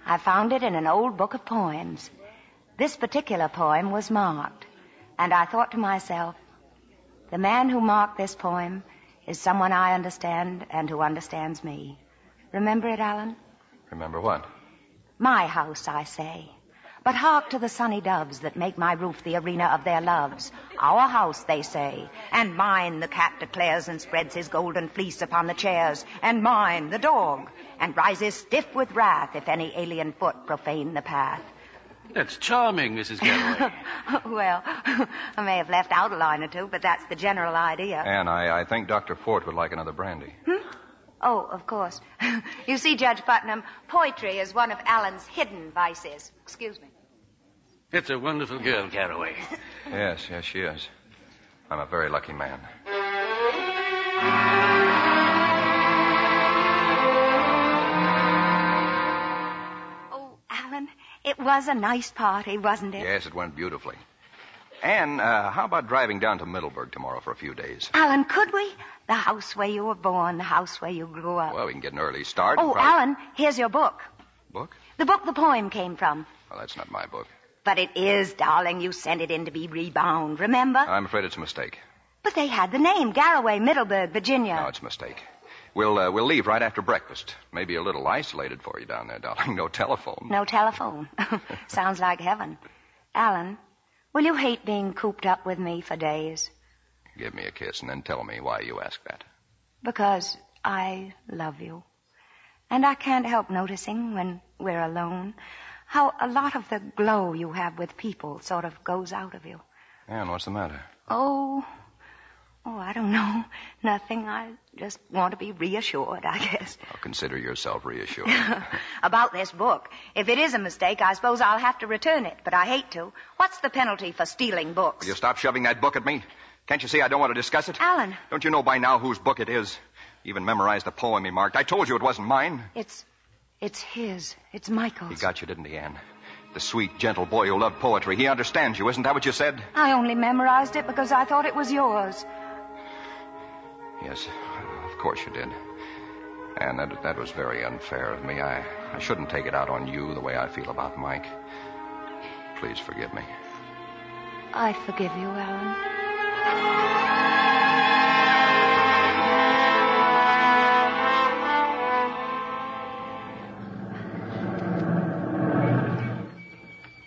I found it in an old book of poems. This particular poem was marked, and I thought to myself, the man who marked this poem is someone I understand and who understands me. Remember it, Alan? Remember what? My house, I say. But hark to the sunny doves that make my roof the arena of their loves. Our house, they say, and mine, the cat declares and spreads his golden fleece upon the chairs, and mine, the dog, and rises stiff with wrath if any alien foot profane the path. That's charming, Mrs. Garraway. well, I may have left out a line or two, but that's the general idea. Anne, I, I think Dr. Fort would like another brandy. Hmm? Oh, of course. you see, Judge Putnam, poetry is one of Alan's hidden vices. Excuse me. It's a wonderful girl, Garraway. Yes, yes, she is. I'm a very lucky man. It was a nice party, wasn't it? Yes, it went beautifully. Anne, uh, how about driving down to Middleburg tomorrow for a few days? Alan, could we? The house where you were born, the house where you grew up. Well, we can get an early start. oh, probably- Alan, here's your book. Book? The book the poem came from. Well, that's not my book. But it is, darling. You sent it in to be rebound, remember? I'm afraid it's a mistake. But they had the name Garraway, Middleburg, Virginia. No, it's a mistake. We'll uh, we'll leave right after breakfast. Maybe a little isolated for you down there, darling. No telephone. No telephone. Sounds like heaven. Alan, will you hate being cooped up with me for days? Give me a kiss and then tell me why you ask that. Because I love you. And I can't help noticing when we're alone how a lot of the glow you have with people sort of goes out of you. Anne, what's the matter? Oh, oh, I don't know. Nothing. I just want to be reassured, I guess. I'll consider yourself reassured. About this book. If it is a mistake, I suppose I'll have to return it, but I hate to. What's the penalty for stealing books? Will you stop shoving that book at me? Can't you see I don't want to discuss it? Alan, Don't you know by now whose book it is? Even memorized the poem he marked. I told you it wasn't mine. it's it's his. It's Michael's. He got you, didn't he, Anne? The sweet, gentle boy who loved poetry. He understands you. Isn't that what you said? I only memorized it because I thought it was yours. Yes, of course you did. And that, that was very unfair of me. I, I shouldn't take it out on you the way I feel about Mike. Please forgive me. I forgive you, Alan.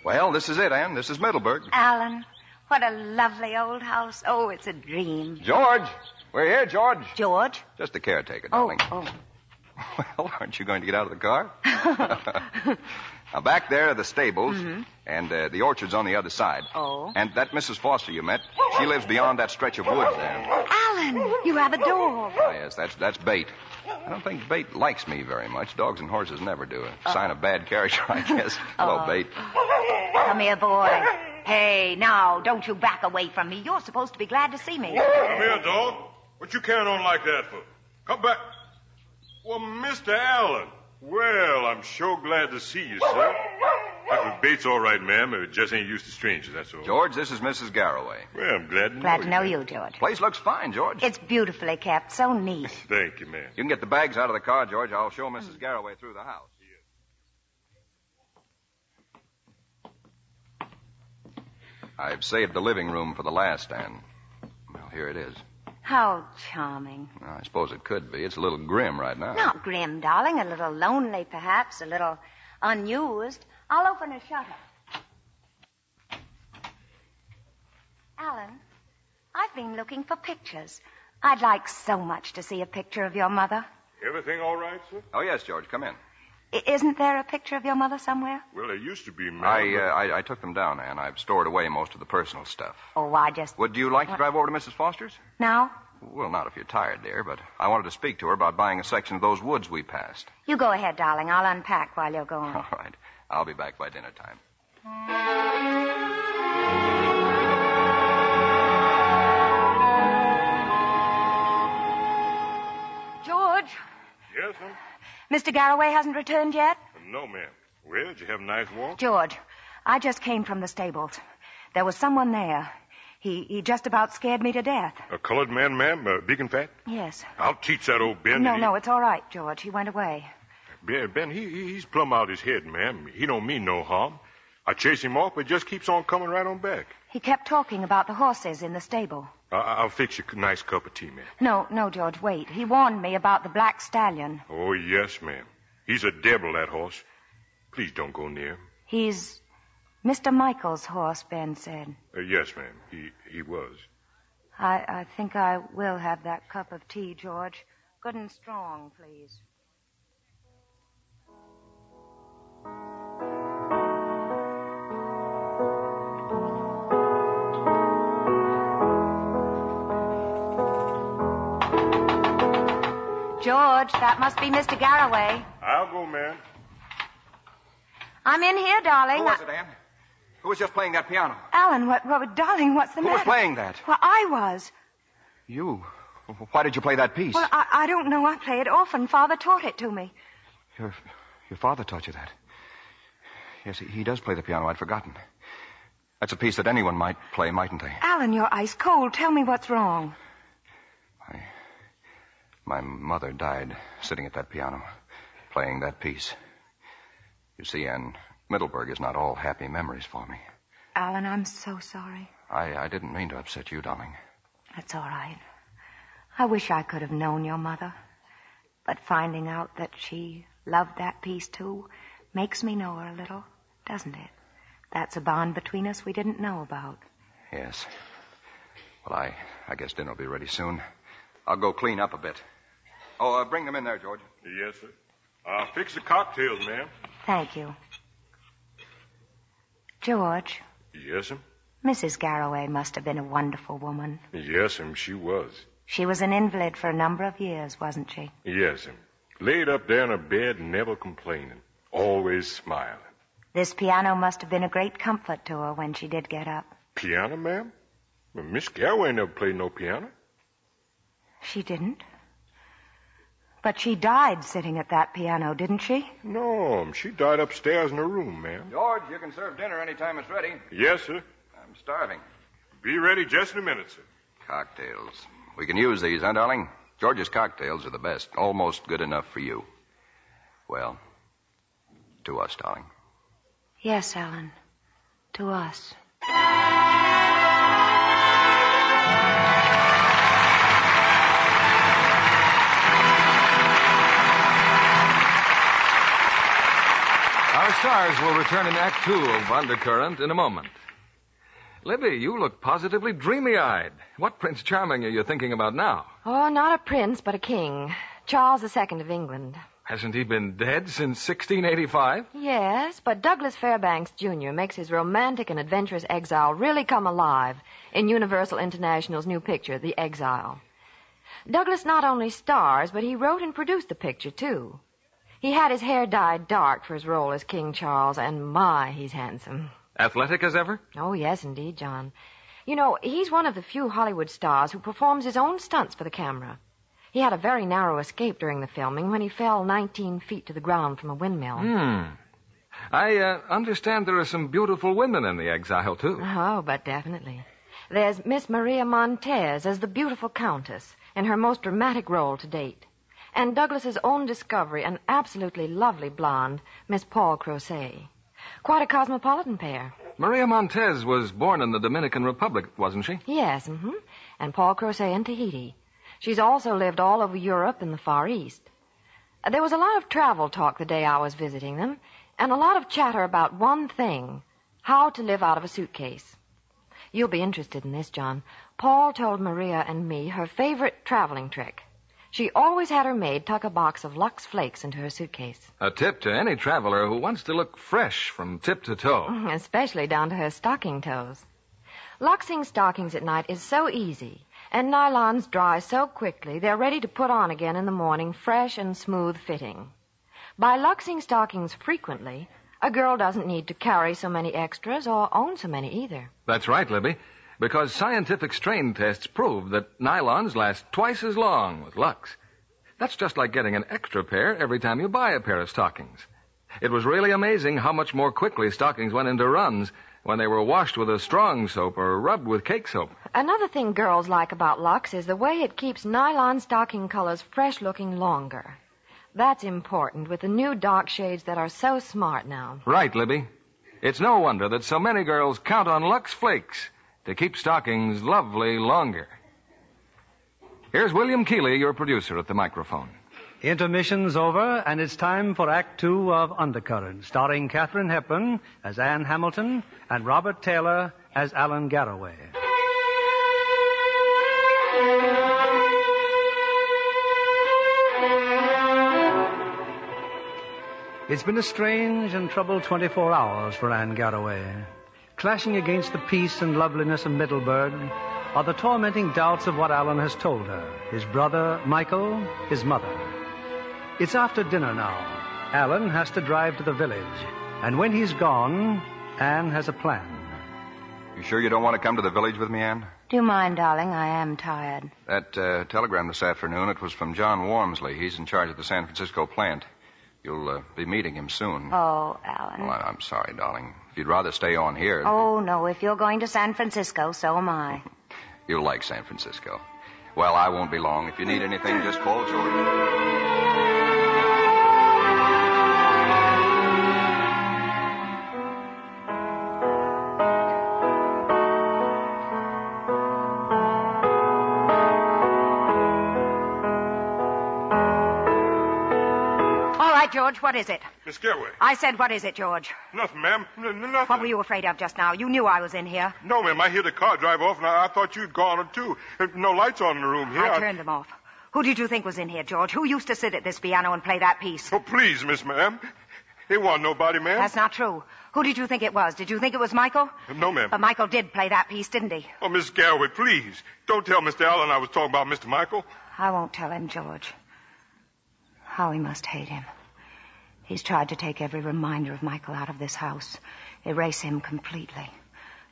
Well, this is it, Anne. This is Middleburg. Alan, what a lovely old house. Oh, it's a dream. George! We're here, George. George? Just the caretaker, Oh, darling. oh. oh. Well, aren't you going to get out of the car? now, back there are the stables, Mhm. and uh, the orchard's on the other side. Oh. And that Mrs. Foster you met, she lives beyond that stretch of woods there. Alan, you have a dog. Oh, yes, that's that's Bait. I don't think Bait likes me very much. Dogs and horses never do. A sign of bad character, I guess. Hello, Oh. Bait. Come here, boy. Hey, now, don't you back away from me. You're supposed to be glad to see me. Come here, dog. What you carrying on like that for? Come back. Well, Mr. Alan. Well, I'm sure glad to see you, sir. Uh, Bates all right, ma'am. Uh, just ain't used to strangers, that's all. George, this is Mrs. Garraway. Well, I'm glad to Glad know to know you. you, George. Place looks fine, George. It's beautifully kept, so neat. Thank you, ma'am. You can get the bags out of the car, George. I'll show Mrs. Garraway through the house. I've saved the living room for the last, Anne. Well, here it is. How charming. I suppose it could be. It's a little grim right now. Not grim, darling. A little lonely, perhaps. A little unused. I'll open a shutter. Alan, I've been looking for pictures. I'd like so much to see a picture of your mother. Everything all right, sir? Oh, yes, George. Come in. I- isn't there a picture of your mother somewhere? Well, there used to be, ma'am. I, uh, I, I took them down, Anne. I've stored away most of the personal stuff. Oh, I just. Would you like to drive over to Mrs. Foster's? Now? Well, not if you're tired, dear, but I wanted to speak to her about buying a section of those woods we passed. You go ahead, darling. I'll unpack while you're going. All right. I'll be back by dinner time. George, Yes, ma'am? Mr. Garraway hasn't returned yet? No, ma'am. Well, did you have a nice walk? George, I just came from the stables. There was someone there. He, he just about scared me to death. A colored man, ma'am? Uh, big and fat? Yes. I'll teach that old Ben. no, He- no, it's all right, George. He went away. Ben, ben he, he- he's plumb out his head, ma'am. He don't mean no harm. I chase him off, but just keeps on coming right on back. He kept talking about the horses in the stable. I'll fix you a nice cup of tea, ma'am. No, no, George, wait. He warned me about the black stallion. Oh, yes, ma'am. He's a devil, that horse. Please don't go near him. He's Mr. Michael's horse, Ben said. Uh, yes, ma'am. He, he was. I, I think I will have that cup of tea, George. Good and strong, please. George, that must be Mr. Garraway. I'll go, ma'am. I'm in here, darling. Who was it, Anne? Who was just playing that piano? Alan, what, what, darling, what's the Who matter? was playing that? Well, I was. You. Why did you play that piece? Well, I, I don't know. I play it often. Father taught it to me. Your, your father taught you that. Yes, he, he does play the piano. I'd forgotten. That's a piece that anyone might play, mightn't they? Alan, you're ice cold. Tell me what's wrong. My mother died sitting at that piano, playing that piece. You see, Anne, Middleburg is not all happy memories for me. Alan, I'm so sorry. I, I didn't mean to upset you, darling. That's all right. I wish I could have known your mother. But finding out that she loved that piece too makes me know her a little, doesn't it? That's a bond between us we didn't know about. Yes. Well, I, I guess dinner will be ready soon. I'll go clean up a bit. Oh, uh, bring them in there, George. Yes, sir. I'll fix the cocktails, ma'am. Thank you. George, Yes, ma'am. Mrs. Garraway must have been a wonderful woman. Yes, ma'am. She was. She was an invalid for a number of years, wasn't she? Yes, ma'am. Laid up there in her bed, never complaining. Always smiling. This piano must have been a great comfort to her when she did get up. Piano, ma'am? Well, Miss Garway never played no piano. She didn't. But she died sitting at that piano, didn't she? No, ma'am. She died upstairs in her room, ma'am. George, you can serve dinner any time it's ready. Yes, sir. I'm starving. Be ready just in a minute, sir. Cocktails. We can use these, huh, darling? George's cocktails are the best. Almost good enough for you. Well, to us, darling. Yes, Alan. To us. Our stars will return in Act Two of Undercurrent in a moment. Libby, you look positively dreamy eyed. What Prince Charming are you thinking about now? Oh, not a prince, but a king. Charles II of England. Hasn't he been dead since 1685? Yes, but Douglas Fairbanks Jr. makes his romantic and adventurous exile really come alive in Universal International's new picture, The Exile. Douglas not only stars, but he wrote and produced the picture, too. He had his hair dyed dark for his role as King Charles, and my, he's handsome. Athletic as ever? Oh, yes, indeed, John. You know, he's one of the few Hollywood stars who performs his own stunts for the camera. He had a very narrow escape during the filming when he fell 19 feet to the ground from a windmill. Hmm. I uh, understand there are some beautiful women in the exile, too. Oh, but definitely. There's Miss Maria Montez as the beautiful countess in her most dramatic role to date. And Douglas's own discovery, an absolutely lovely blonde, Miss Paule Croset. Quite a cosmopolitan pair. Maria Montez was born in the Dominican Republic, wasn't she? Yes, hmm And Paule Croset in Tahiti. She's also lived all over Europe and the Far East. There was a lot of travel talk the day I was visiting them, and a lot of chatter about one thing how to live out of a suitcase. You'll be interested in this, John. Paule told Maria and me her favorite traveling trick. She always had her maid tuck a box of Lux Flakes into her suitcase, A tip to any traveler who wants to look fresh from tip to toe. especially down to her stocking toes. Luxing stockings at night is so easy, and nylons dry so quickly they're ready to put on again in the morning, fresh and smooth fitting. By luxing stockings frequently, a girl doesn't need to carry so many extras or own so many either. That's right, Libby. Because scientific strain tests prove that nylons last twice as long with Lux. That's just like getting an extra pair every time you buy a pair of stockings. It was really amazing how much more quickly stockings went into runs when they were washed with a strong soap or rubbed with cake soap. Another thing girls like about Lux is the way it keeps nylon stocking colors fresh looking longer. That's important with the new dark shades that are so smart now. Right, Libby. It's no wonder that so many girls count on Lux Flakes to keep stockings lovely longer. Here's William Keighley, your producer, at the microphone. Intermission's over, and it's time for Act Two of Undercurrent, starring Katharine Hepburn as Anne Hamilton and Robert Taylor as Alan Garraway. It's been a strange and troubled 24 hours for Anne Garraway. Clashing against the peace and loveliness of Middleburg are the tormenting doubts of what Alan has told her his brother, Michael, his mother. It's after dinner now. Alan has to drive to the village. And when he's gone, Anne has a plan. You sure you don't want to come to the village with me, Anne? Do you mind, darling? I am tired. That uh, telegram this afternoon, it was from John Wormsley. He's in charge of the San Francisco plant. You'll uh, be meeting him soon. Oh, Alan. Well, I- I'm sorry, darling. If you'd rather stay on here, Oh, no. If you're going to San Francisco, so am I. you'll like San Francisco. Well, I won't be long. If you need anything, just call George. George, what is it? Miss Garraway. I said, what is it, George? Nothing, ma'am. N- nothing. What were you afraid of just now? You knew I was in here. No, ma'am. I hear the car drive off, and I, I thought you'd gone too. Uh, No lights on in the room here. I turned them off. Who did you think was in here, George? Who used to sit at this piano and play that piece? Oh, please, Miss Ma'am. It wasn't nobody, ma'am. That's not true. Who did you think it was? Did you think it was Michael? No, ma'am. But Michael did play that piece, didn't he? Oh, Miss Galway, please. Don't tell Mr. Alan I was talking about Mr. Michael. I won't tell him, George. How he must hate him. He's tried to take every reminder of Michael out of this house, erase him completely.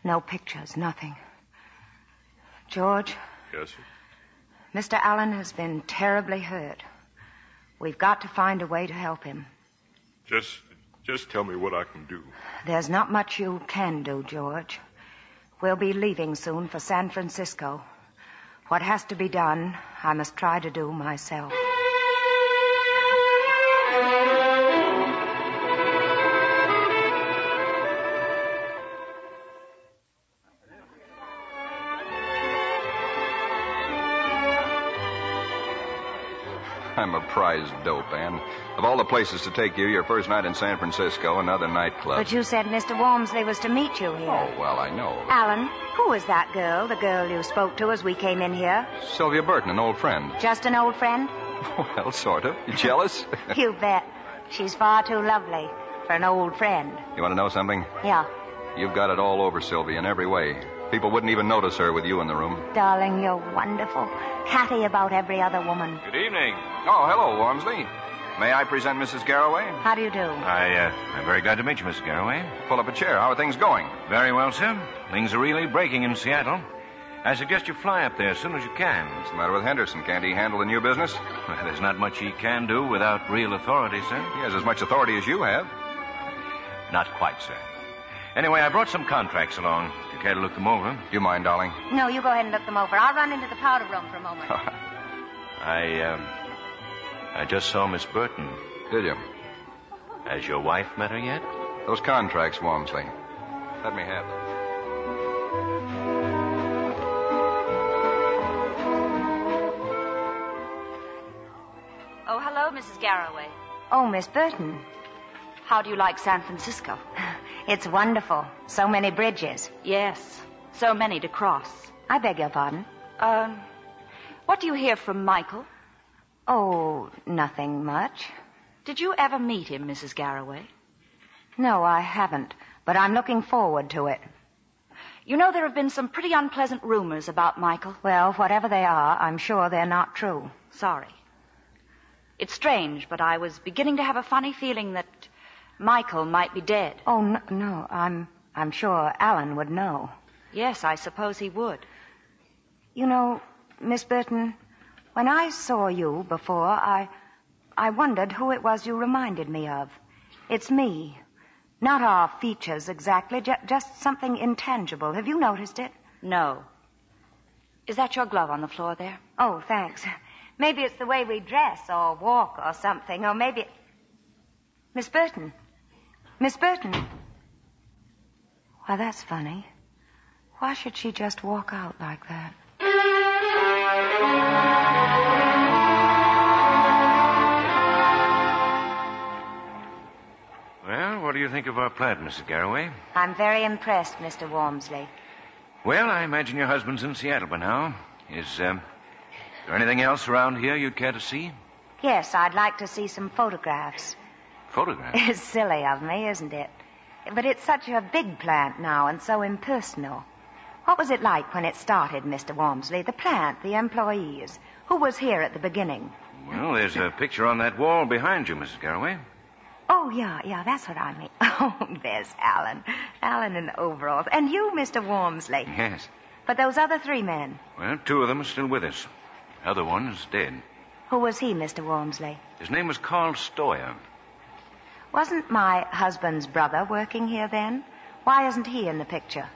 No pictures, nothing. George, Yes, sir. Mr. Alan has been terribly hurt. We've got to find a way to help him. Just, just tell me what I can do. There's not much you can do, George. We'll be leaving soon for San Francisco. What has to be done, I must try to do myself. I'm a prize dope, Anne. Of all the places to take you, your first night in San Francisco, another nightclub. But you said Mr. Walmsley was to meet you here. Oh, well, I know. Alan, who is that girl, the girl you spoke to as we came in here? Sylvia Burton, an old friend. Just an old friend? Well, sort of. You jealous? you bet. She's far too lovely for an old friend. you want to know something? Yeah. You've got it all over, Sylvia, in every way. People wouldn't even notice her with you in the room. Darling, you're wonderful. Catty about every other woman. Good evening. Oh, hello, Wormsley. May I present Mrs. Garraway? How do you do? I, uh, I'm very glad to meet you, Mrs. Garraway. Pull up a chair. How are things going? Very well, sir. Things are really breaking in Seattle. I suggest you fly up there as soon as you can. What's the matter with Henderson? Can't he handle the new business? Well, there's not much he can do without real authority, sir. He has as much authority as you have. Not quite, sir. Anyway, I brought some contracts along. If you care to look them over. Do you mind, darling? No, you go ahead and look them over. I'll run into the powder room for a moment. I, um, I just saw Miss Burton. Did you? Has your wife met her yet? Those contracts, Walmsley. Let me have them. Oh, hello, Mrs. Garraway. Oh, Miss Burton. How do you like San Francisco? It's wonderful. So many bridges. Yes, so many to cross. I beg your pardon. Um, what do you hear from Michael? Oh, nothing much. Did you ever meet him, Mrs. Garraway? No, I haven't, but I'm looking forward to it. You know, there have been some pretty unpleasant rumors about Michael. Well, whatever they are, I'm sure they're not true. Sorry. It's strange, but I was beginning to have a funny feeling that Michael might be dead. Oh, no, no I'm, I'm sure Alan would know. Yes, I suppose he would. You know, Miss Burton, when I saw you before, I, I wondered who it was you reminded me of. It's me. Not our features exactly, ju- just something intangible. Have you noticed it? No. Is that your glove on the floor there? Oh, thanks. Maybe it's the way we dress or walk or something, or maybe. Miss Burton. Miss Burton. Why, that's funny. Why should she just walk out like that? Well, what do you think of our plant, Mrs. Garraway? I'm very impressed, Mr. Walmsley. Well, I imagine your husband's in Seattle by now. Is, um, there anything else around here you'd care to see? Yes, I'd like to see some photographs. Photographs? It's silly of me, isn't it? But it's such a big plant now and so impersonal. What was it like when it started, Mr. Walmsley? The plant, the employees. Who was here at the beginning? Well, there's a picture on that wall behind you, Mrs. Garraway. Oh, yeah, yeah, that's what I mean. Oh, there's Alan. Alan in the overalls. And you, Mr. Walmsley. Yes. But those other three men, Well, two of them are still with us. The other one's dead. who was he, Mr. Walmsley? His name was Carl Stoyer. Wasn't my husband's brother working here then? Why isn't he in the picture?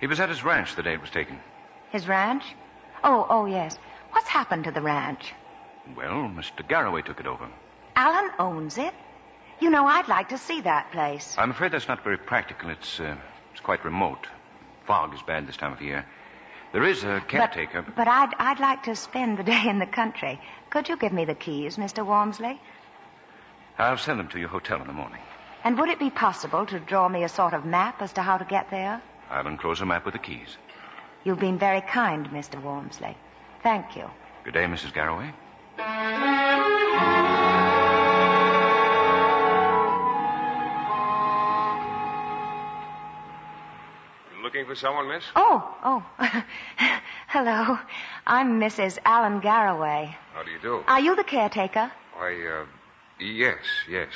He was at his ranch the day it was taken. His ranch? Oh, oh, yes. What's happened to the ranch? Well, Mr. Garraway took it over. Alan owns it. You know, I'd like to see that place. I'm afraid that's not very practical. It's, uh, it's quite remote. Fog is bad this time of year. There is a caretaker. But I'd, I'd like to spend the day in the country. Could you give me the keys, Mr. Walmsley? I'll send them to your hotel in the morning. And would it be possible to draw me a sort of map as to how to get there? I'll enclose a map with the keys. You've been very kind, Mr. Walmsley. Thank you. Good day, Mrs. Garraway. Looking for someone, miss? Oh, oh. Hello. I'm Mrs. Alan Garraway. How do you do? Are you the caretaker? Why, uh, yes, yes.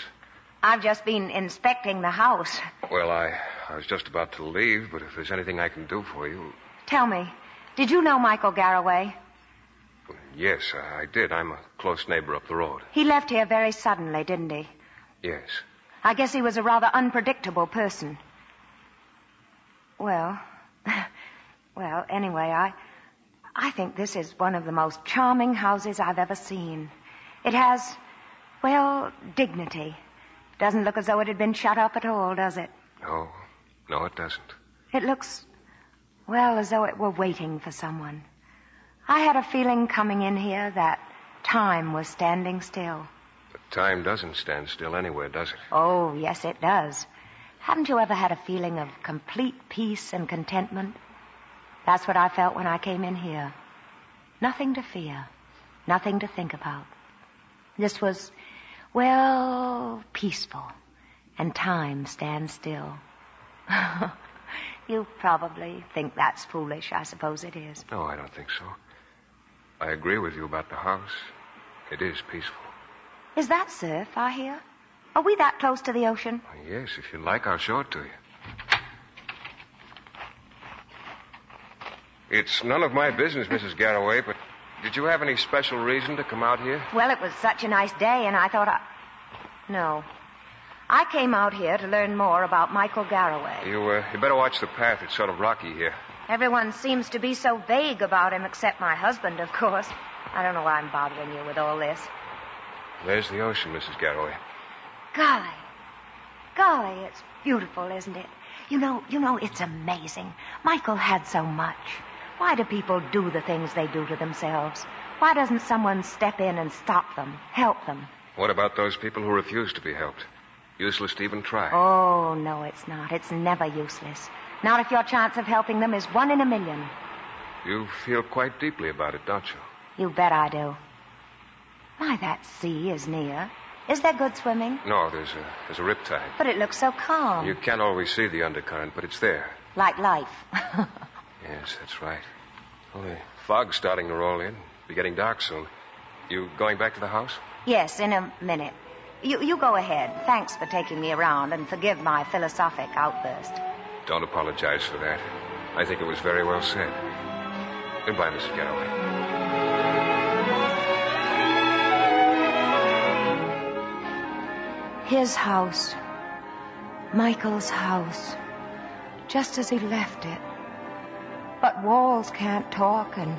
I've just been inspecting the house. Well, I, I was just about to leave, but if there's anything I can do for you. Tell me, did you know Michael Garraway? Yes, I did. I'm a close neighbor up the road. He left here very suddenly, didn't he? Yes. I guess he was a rather unpredictable person. Well, well, anyway, I, I think this is one of the most charming houses I've ever seen. It has, well, dignity. Doesn't look as though it had been shut up at all, does it? No, no, it doesn't. It looks, well, as though it were waiting for someone. I had a feeling coming in here that time was standing still. But time doesn't stand still anywhere, does it? Oh, yes, it does. Haven't you ever had a feeling of complete peace and contentment? That's what I felt when I came in here. Nothing to fear, nothing to think about. This was, well, peaceful, and time stands still. you probably think that's foolish. I suppose it is. No, I don't think so. I agree with you about the house. It is peaceful. Is that surf, I hear? Are we that close to the ocean? Yes, if you like, I'll show it to you. It's none of my business, Mrs. Garraway, but did you have any special reason to come out here? Well, it was such a nice day, and I thought I. No. I came out here to learn more about Michael Garraway. You, uh, you better watch the path. It's sort of rocky here. Everyone seems to be so vague about him, except my husband, of course. I don't know why I'm bothering you with all this. There's the ocean, Mrs. Garraway. Golly. Golly, it's beautiful, isn't it? You know, you know, it's amazing. Michael had so much. Why do people do the things they do to themselves? Why doesn't someone step in and stop them, help them? What about those people who refuse to be helped? Useless to even try. Oh, no, it's not. It's never useless. Not if your chance of helping them is one in a million. You feel quite deeply about it, don't you? You bet I do. My, that sea is near. Is there good swimming? No, there's a, there's a riptide. But it looks so calm. You can't always see the undercurrent, but it's there. Like life. Yes, that's right. Well, the fog's starting to roll in. Be getting dark soon. You going back to the house? yes, in a minute. You, you go ahead. Thanks for taking me around and forgive my philosophic outburst. Don't apologize for that. I think it was very well said. Goodbye, Mrs. Galloway. His house. Michael's house. Just as he left it. But walls can't talk, and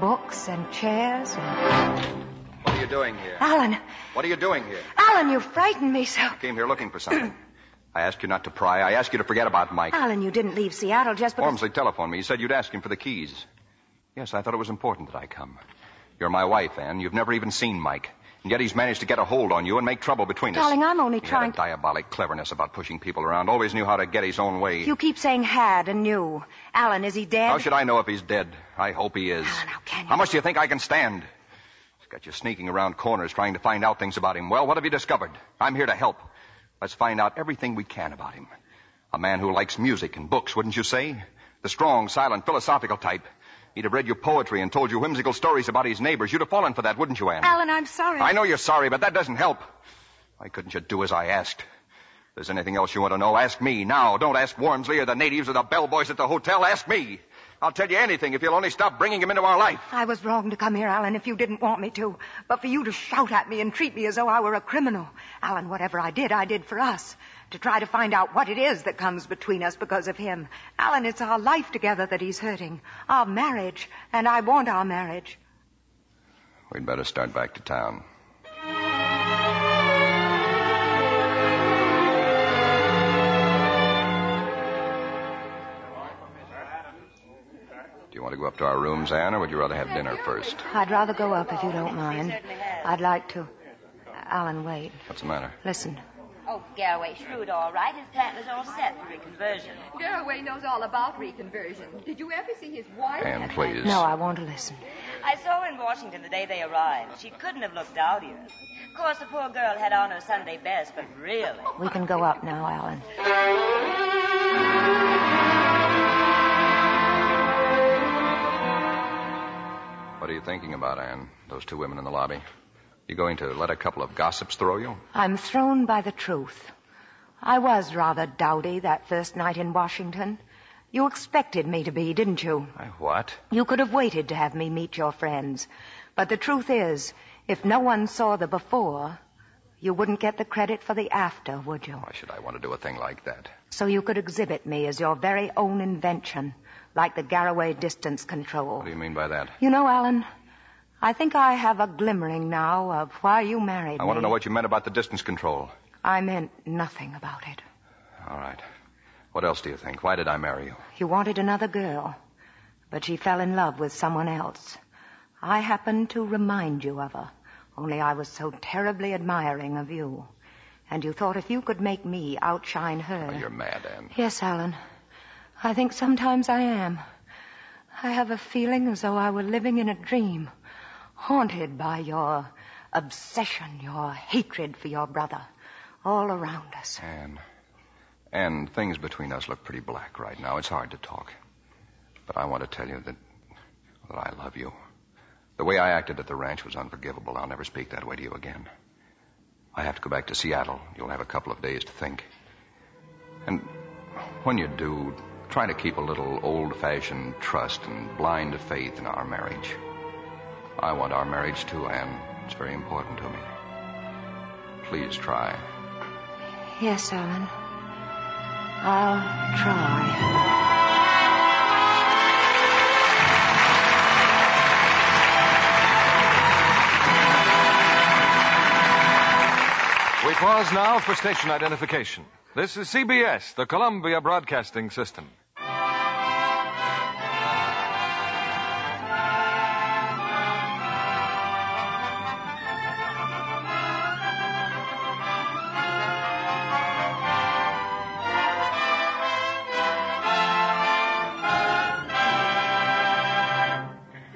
books and chairs and. What are you doing here? Alan! What are you doing here? Alan, you frightened me so. I came here looking for something. I asked you not to pry. I asked you to forget about Mike. Alan, you didn't leave Seattle just because. Ormsley telephoned me. He said you'd ask him for the keys. Yes, I thought it was important that I come. You're my wife, Anne. You've never even seen Mike. And yet he's managed to get a hold on you and make trouble between us. Darling, I'm only He trying had a diabolic cleverness about pushing people around. Always knew how to get his own way. You keep saying had and knew. Alan, is he dead? How should I know if he's dead? I hope he is. Ah, how can you? How much do you think I can stand? He's got you sneaking around corners trying to find out things about him. Well, what have you discovered? I'm here to help. Let's find out everything we can about him. A man who likes music and books, wouldn't you say? The strong, silent, philosophical type. He'd have read your poetry and told you whimsical stories about his neighbors. You'd have fallen for that, wouldn't you, Anne? Alan, I'm sorry. I know you're sorry, but that doesn't help. Why couldn't you do as I asked? If there's anything else you want to know, ask me now. Don't ask Wormsley or the natives or the bellboys at the hotel. Ask me. I'll tell you anything if you'll only stop bringing him into our life. I was wrong to come here, Alan, if you didn't want me to. But for you to shout at me and treat me as though I were a criminal. Alan, whatever I did, I did for us. To try to find out what it is that comes between us because of him. Alan, it's our life together that he's hurting. Our marriage. And I want our marriage. We'd better start back to town. Do you want to go up to our rooms, Anne, or would you rather have dinner first? I'd rather go up if you don't mind. I'd like to. Alan, wait. What's the matter? Listen. Oh, Garraway shrewd, all right. His plan is all set for reconversion. Garraway knows all about reconversion. Did you ever see his wife? Anne, please. No, I won't listen. I saw her in Washington the day they arrived. She couldn't have looked dowdier. Of course, the poor girl had on her Sunday best, but really. We can go up now, Alan. What are you thinking about, Anne? Those two women in the lobby? You going to let a couple of gossips throw you? I'm thrown by the truth. I was rather dowdy that first night in Washington. You expected me to be, didn't you? I what? You could have waited to have me meet your friends. But the truth is, if no one saw the before, you wouldn't get the credit for the after, would you? Why should I want to do a thing like that? So you could exhibit me as your very own invention, like the Garraway distance control. What do you mean by that? You know, Alan, I think I have a glimmering now of why you married I want to know what you meant about the distance control. I meant nothing about it. All right. What else do you think? Why did I marry you? You wanted another girl, but she fell in love with someone else. I happened to remind you of her, only I was so terribly admiring of you. And you thought if you could make me outshine her. Oh, you're mad, Anne. Yes, Alan. I think sometimes I am. I have a feeling as though I were living in a dream, haunted by your obsession, your hatred for your brother, all around us. Anne. Anne, things between us look pretty black right now. It's hard to talk. But I want to tell you that, that I love you. The way I acted at the ranch was unforgivable. I'll never speak that way to you again. I have to go back to Seattle. You'll have a couple of days to think. And when you do, try to keep a little old fashioned trust and blind faith in our marriage. I want our marriage too, Anne. It's very important to me. Please try. Yes, Alan. I'll try. We pause now for station identification. This is CBS, the Columbia Broadcasting System.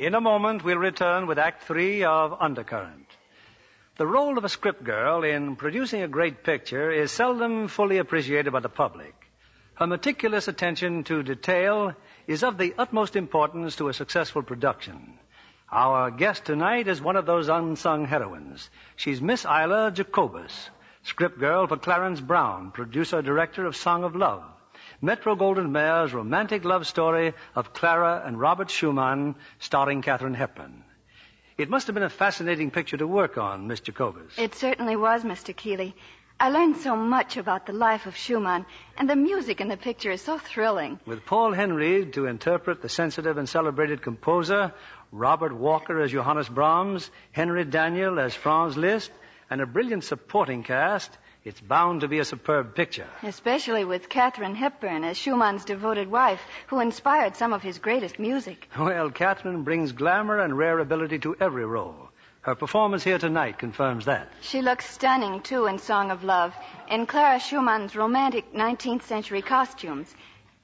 In a moment, we'll return with Act Three of Undercurrent. The role of a script girl in producing a great picture is seldom fully appreciated by the public. Her meticulous attention to detail is of the utmost importance to a successful production. Our guest tonight is one of those unsung heroines. She's Miss Isla Jacobus, script girl for Clarence Brown, producer director of Song of Love. Metro Goldwyn Mayer's romantic love story of Clara and Robert Schumann, starring Katharine Hepburn. It must have been a fascinating picture to work on, Miss Jacobus. It certainly was, Mr. Keighley. I learned so much about the life of Schumann, and the music in the picture is so thrilling. With Paul Henreid to interpret the sensitive and celebrated composer, Robert Walker as Johannes Brahms, Henry Daniel as Franz Liszt, and a brilliant supporting cast, it's bound to be a superb picture. Especially with Katharine Hepburn as Schumann's devoted wife, who inspired some of his greatest music. Well, Katharine brings glamour and rare ability to every role. Her performance here tonight confirms that. She looks stunning, too, in Song of Love, in Clara Schumann's romantic 19th century costumes.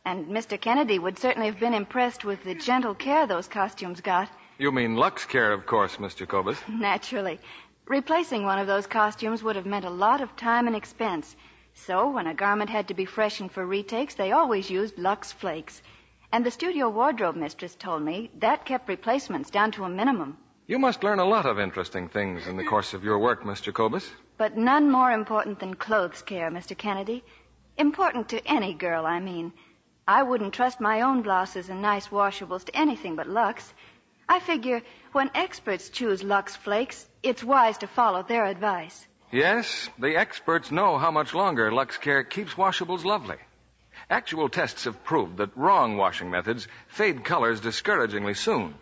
And Mr. Kennedy would certainly have been impressed with the gentle care those costumes got. You mean Lux Care, of course, Mr. Cobus. Naturally. Replacing one of those costumes would have meant a lot of time and expense. So, when a garment had to be freshened for retakes, they always used Lux Flakes. And the studio wardrobe mistress told me that kept replacements down to a minimum. You must learn a lot of interesting things in the course of your work, Miss Jacobus. But none more important than clothes care, Mr. Kennedy. Important to any girl, I mean. I wouldn't trust my own blouses and nice washables to anything but Lux. I figure when experts choose Lux Flakes, it's wise to follow their advice. Yes, the experts know how much longer Lux Care keeps washables lovely. Actual tests have proved that wrong washing methods fade colors discouragingly soon.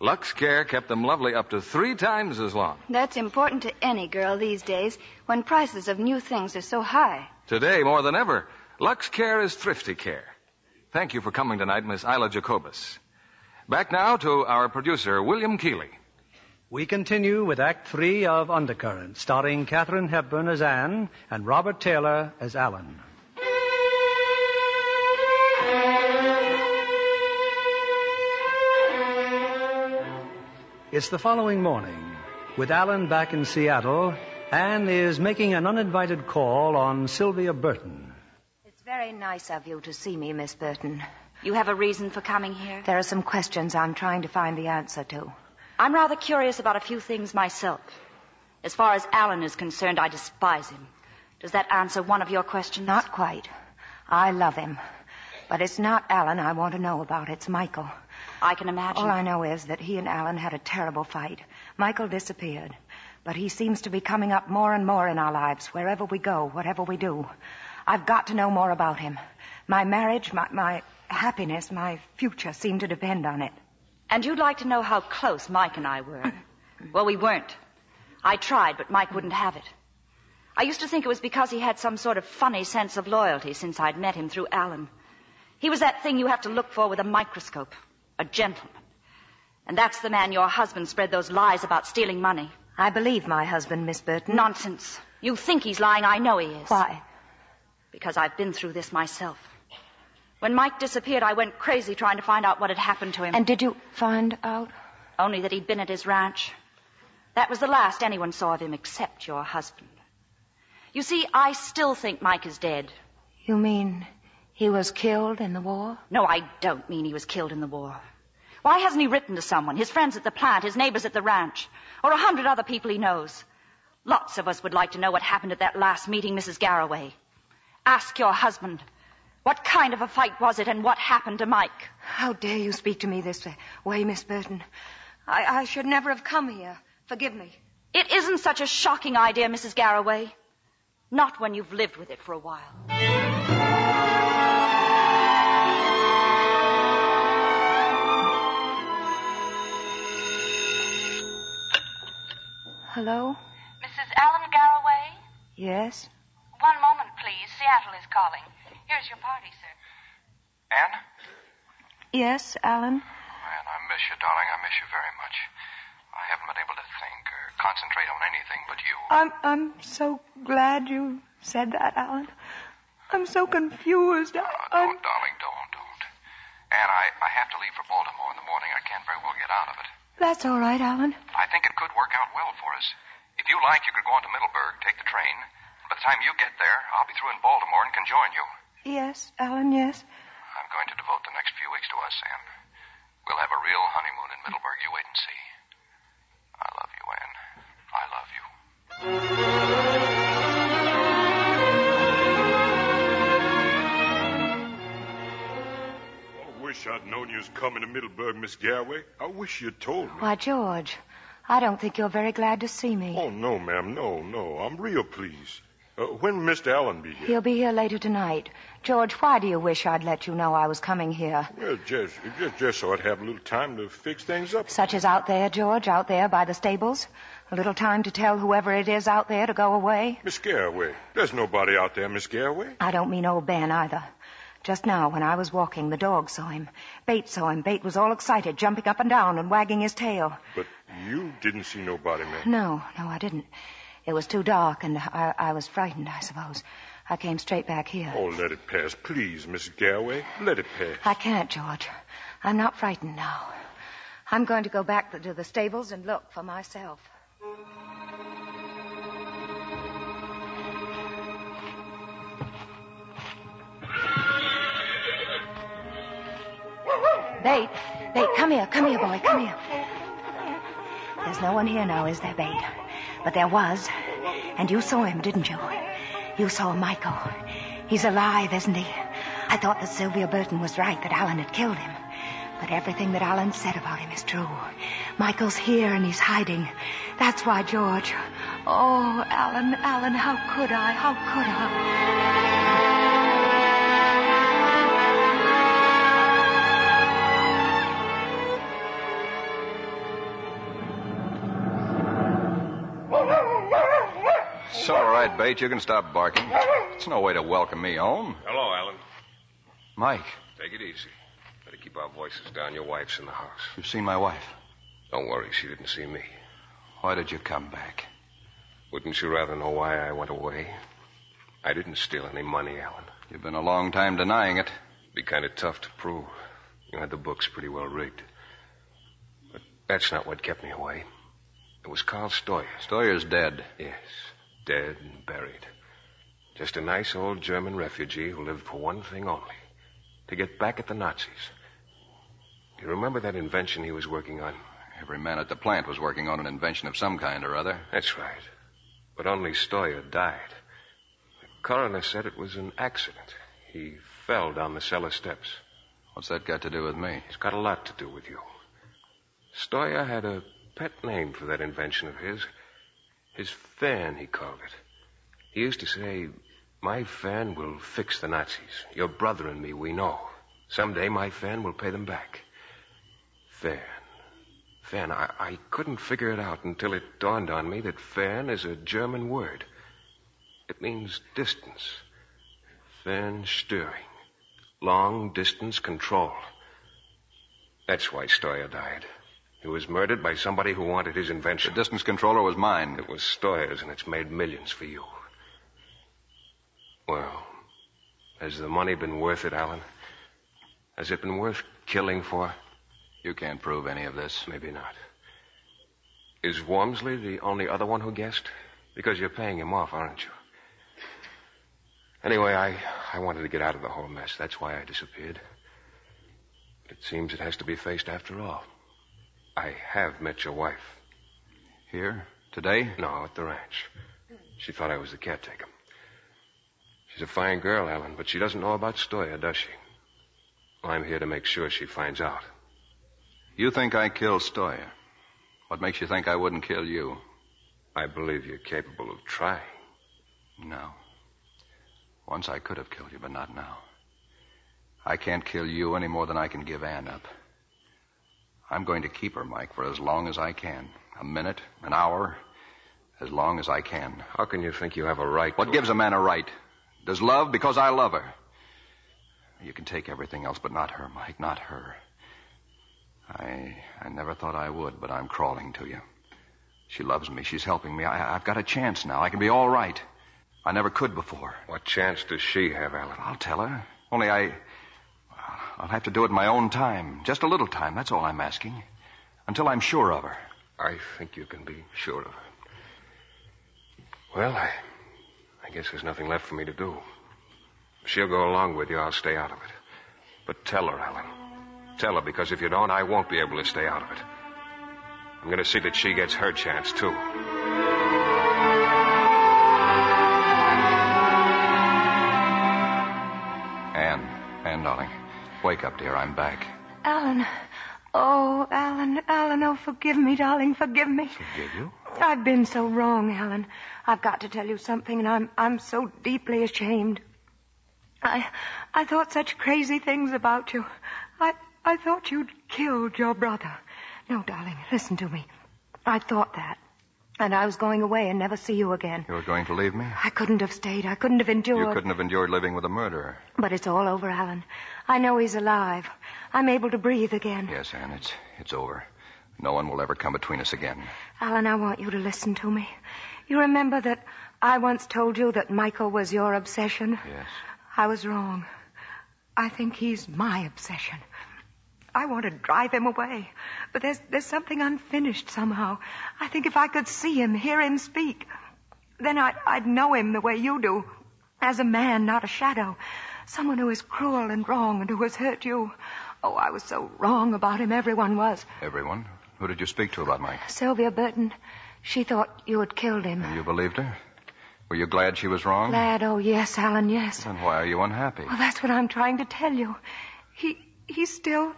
Lux Care kept them lovely up to three times as long. That's important to any girl these days when prices of new things are so high. Today, more than ever, Lux Care is thrifty care. Thank you for coming tonight, Miss Isla Jacobus. Back now to our producer, William Keighley. We continue with Act Three of Undercurrent, starring Katharine Hepburn as Anne and Robert Taylor as Alan. It's the following morning. With Alan back in Seattle, Anne is making an uninvited call on Sylvia Burton. It's very nice of you to see me, Miss Burton. You have a reason for coming here? There are some questions I'm trying to find the answer to. I'm rather curious about a few things myself. As far as Alan is concerned, I despise him. Does that answer one of your questions? Not quite. I love him. But it's not Alan I want to know about. It's Michael. I can imagine. All I know is that he and Alan had a terrible fight. Michael disappeared. But he seems to be coming up more and more in our lives, wherever we go, whatever we do. I've got to know more about him. My marriage, my, my happiness, my future seemed to depend on it. And you'd like to know how close Mike and I were? well, we weren't. I tried, but Mike wouldn't have it. I used to think it was because he had some sort of funny sense of loyalty since I'd met him through Alan. He was that thing you have to look for with a microscope. A gentleman. And that's the man your husband spread those lies about stealing money. I believe my husband, Miss Burton. Nonsense. You think he's lying. I know he is. Why? Because I've been through this myself. When Mike disappeared, I went crazy trying to find out what had happened to him. And did you find out? Only that he'd been at his ranch. That was the last anyone saw of him except your husband. You see, I still think Mike is dead. You mean he was killed in the war? No, I don't mean he was killed in the war. Why hasn't he written to someone? His friends at the plant, his neighbors at the ranch, or a hundred other people he knows. Lots of us would like to know what happened at that last meeting, Mrs. Garraway. Ask your husband. What kind of a fight was it and what happened to Mike? How dare you speak to me this way, Miss Burton? I, I should never have come here. Forgive me. It isn't such a shocking idea, Mrs. Garraway. Not when you've lived with it for a while. Hello? Mrs. Alan Garraway? Yes? One moment, please. Seattle is calling. Here's your party, sir. Anne? Yes, Alan? Man, I miss you, darling. I miss you very much. I haven't been able to think or concentrate on anything but you. I'm I'm so glad you said that, Alan. I'm so confused. I, I'm Don't, darling, don't, don't. Anne, I, I have to leave for Baltimore in the morning. I can't very well get out of it. That's all right, Alan. I think it could work out well for us. If you like, you could go on to Middleburg, take the train. By the time you get there, I'll be through in Baltimore and can join you. Yes, Alan, yes. I'm going to devote the next few weeks to us, Anne. We'll have a real honeymoon in Middleburg. You wait and see. I love you, Anne. I love you. I wish I'd known you was coming to Middleburg, Miss Garraway. I wish you'd told me. Why, George, I don't think you're very glad to see me. Oh, no, ma'am. No, no. I'm real pleased. Uh, when Mr. Alan be here? He'll be here later tonight. George, why do you wish I'd let you know I was coming here? Well, just, just, just so I'd have a little time to fix things up. Such as out there, George, out there by the stables? A little time to tell whoever it is out there to go away? Miss Garraway. There's nobody out there, Miss Garraway. I don't mean old Ben either. Just now, when I was walking, the dog saw him. Bate saw him. Bate was all excited, jumping up and down and wagging his tail. But you didn't see nobody, ma'am. No, no, I didn't. It was too dark, and I, I was frightened, I suppose. I came straight back here. Oh, let it pass, please, Miss Garraway. Let it pass. I can't, George. I'm not frightened now. I'm going to go back to the stables and look for myself. Bate, Bate, come here, come here, boy, come here. There's no one here now, is there, Bate? But there was. And you saw him, didn't you? You saw Michael. He's alive, isn't he? I thought that Sylvia Burton was right, that Alan had killed him. But everything that Alan said about him is true. Michael's here and he's hiding. That's why, George. Oh, Alan, Alan, how could I? How could I? Right, Bate. You can stop barking. It's no way to welcome me home. Hello, Alan. Mike, Take it easy. Better keep our voices down. Your wife's in the house. you've seen my wife. Don't worry, she didn't see me. Why did you come back? Wouldn't you rather know why I went away? I didn't steal any money, Alan. You've been a long time denying it. It'd be kind of tough to prove. You had the books pretty well rigged. But that's not what kept me away. It was Carl Stoyer. Stoyer's dead. Yes, dead and buried. Just a nice old German refugee who lived for one thing only to get back at the Nazis. You remember that invention he was working on? Every man at the plant was working on an invention of some kind or other. That's right. But only Stoyer died. The coroner said it was an accident. He fell down the cellar steps. What's that got to do with me? It's got a lot to do with you. Stoyer had a pet name for that invention of his. His fan, he called it. He used to say, My fan will fix the Nazis. Your brother and me, we know. Someday my fan will pay them back. Fan. Fan. I, I couldn't figure it out until it dawned on me that fan is a German word. It means distance. Fernsteuerung. Long distance control. That's why Stoyer died. He was murdered by somebody who wanted his invention. The distance controller was mine. It was Stoyer's, and it's made millions for you. Well, has the money been worth it, Alan? Has it been worth killing for? You can't prove any of this. Maybe not. Is Wormsley the only other one who guessed? Because you're paying him off, aren't you? Anyway, I, I wanted to get out of the whole mess. That's why I disappeared. But It seems it has to be faced after all. I have met your wife. Here? Today? No, at the ranch. She thought I was the caretaker. She's a fine girl, Alan, but she doesn't know about Stoyer, does she? Well, I'm here to make sure she finds out. You think I killed Stoyer? What makes you think I wouldn't kill you? I believe you're capable of trying. No. Once I could have killed you, but not now. I can't kill you any more than I can give Ann up. I'm going to keep her, Mike, for as long as I can. A minute, an hour, as long as I can. How can you think you have a right What gives a man a right? Does love because I love her. You can take everything else, but not her, Mike, not her. I I never thought I would, but I'm crawling to you. She loves me. She's helping me. I, I've got a chance now. I can be all right. I never could before. What chance does she have, Alan? I'll tell her. Only I. I'll have to do it in my own time. Just a little time. That's all I'm asking. Until I'm sure of her. I think you can be sure of her. Well, I. I guess there's nothing left for me to do. If she'll go along with you, I'll stay out of it. But tell her, Alan. Tell her, because if you don't, I won't be able to stay out of it. I'm going to see that she gets her chance, too. Anne, Anne, darling. Wake up, dear. I'm back. Alan. Oh, Alan, Alan, oh, forgive me, darling, forgive me. Forgive you? I've been so wrong, Alan. I've got to tell you something, and I'm I'm so deeply ashamed. I I thought such crazy things about you. I I thought you'd killed your brother. No, darling, listen to me. I thought that. And I was going away and never see you again. You were going to leave me? I couldn't have stayed. I couldn't have endured. You couldn't have endured living with a murderer. But it's all over, Alan. I know he's alive. I'm able to breathe again. Yes, Anne, it's it's over. No one will ever come between us again. Alan, I want you to listen to me. You remember that I once told you that Michael was your obsession? Yes. I was wrong. I think he's my obsession. I want to drive him away, but there's there's something unfinished somehow. I think if I could see him, hear him speak, then I'd, I'd know him the way you do, as a man, not a shadow, someone who is cruel and wrong and who has hurt you. Oh, I was so wrong about him. Everyone was. Everyone? Who did you speak to about Mike? Sylvia Burton. She thought you had killed him. And you believed her? Were you glad she was wrong? Glad? Oh, yes, Alan, yes. Then why are you unhappy? Well, that's what I'm trying to tell you. He he's still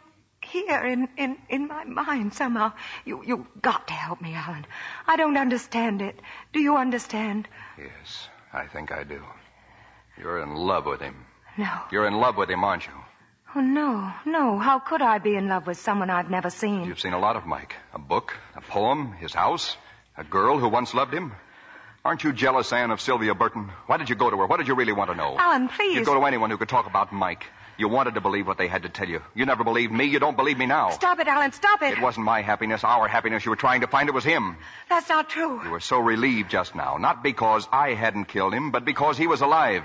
here in, in, in my mind somehow. You you've got to help me, Alan. I don't understand it. Do you understand? Yes, I think I do. You're in love with him. No. You're in love with him, aren't you? Oh no, no. How could I be in love with someone I've never seen? You've seen a lot of Mike. A book, a poem, his house, a girl who once loved him. Aren't you jealous, Anne, of Sylvia Burton? Why did you go to her? What did you really want to know? Alan, please. You'd go to anyone who could talk about Mike. You wanted to believe what they had to tell you. You never believed me. You don't believe me now. Stop it, Alan. Stop it. It wasn't my happiness, our happiness you were trying to find. It was him. That's not true. You were so relieved just now. Not because I hadn't killed him, but because he was alive.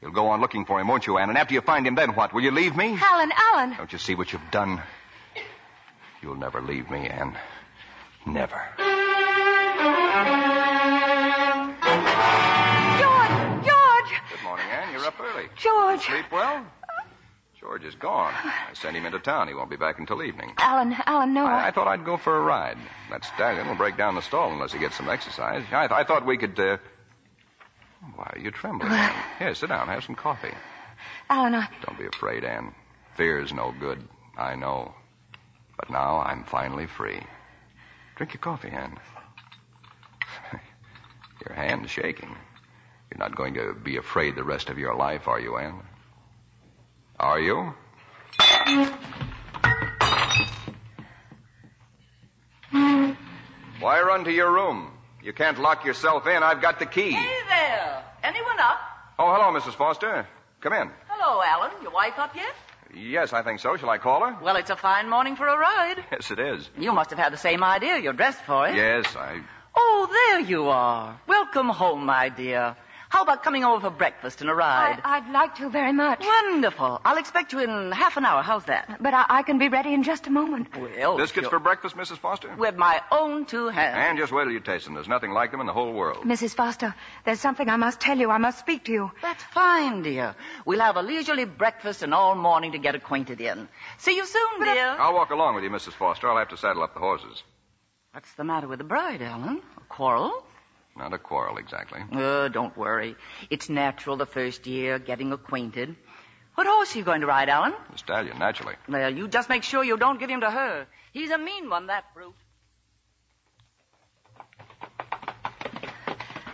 You'll go on looking for him, won't you, Anne? And after you find him, then what? Will you leave me? Alan, Alan. Don't you see what you've done? You'll never leave me, Anne. Never. George! George! Good morning, Anne. You're up early. George! Sleep well? George is gone. I sent him into town. He won't be back until evening. Alan, Alan, no. I, I thought I'd go for a ride. That stallion will break down the stall unless he gets some exercise. I, I thought we could. Uh... Why are you trembling? Anne? Here, sit down. Have some coffee. Alan, I. Don't be afraid, Anne. Fear's no good. I know. But now I'm finally free. Drink your coffee, Anne. your hand's shaking. You're not going to be afraid the rest of your life, are you, Anne? Are you? Why run to your room? You can't lock yourself in. I've got the key. Hey there. Anyone up? Oh, hello, Mrs. Foster. Come in. Hello, Alan. Your wife up yet? Yes, I think so. Shall I call her? Well, it's a fine morning for a ride. Yes, it is. You must have had the same idea. You're dressed for it. Yes, I. Oh, there you are. Welcome home, my dear. How about coming over for breakfast and a ride? I, would like to very much. Wonderful. I'll expect you in half an hour. How's that? But I, I can be ready in just a moment. Well, Biscuits for breakfast, Mrs. Foster? With my own two hands. And just wait till you taste them. There's nothing like them in the whole world. Mrs. Foster, there's something I must tell you. I must speak to you. That's fine, dear. We'll have a leisurely breakfast and all morning to get acquainted in. See you soon, uh, dear. I'll walk along with you, Mrs. Foster. I'll have to saddle up the horses. What's the matter with the bride, Alan? A quarrel? Not a quarrel, exactly. Uh, don't worry. It's natural the first year, getting acquainted. What horse are you going to ride, Alan? The stallion, naturally. Well, you just make sure you don't give him to her. He's a mean one, that brute.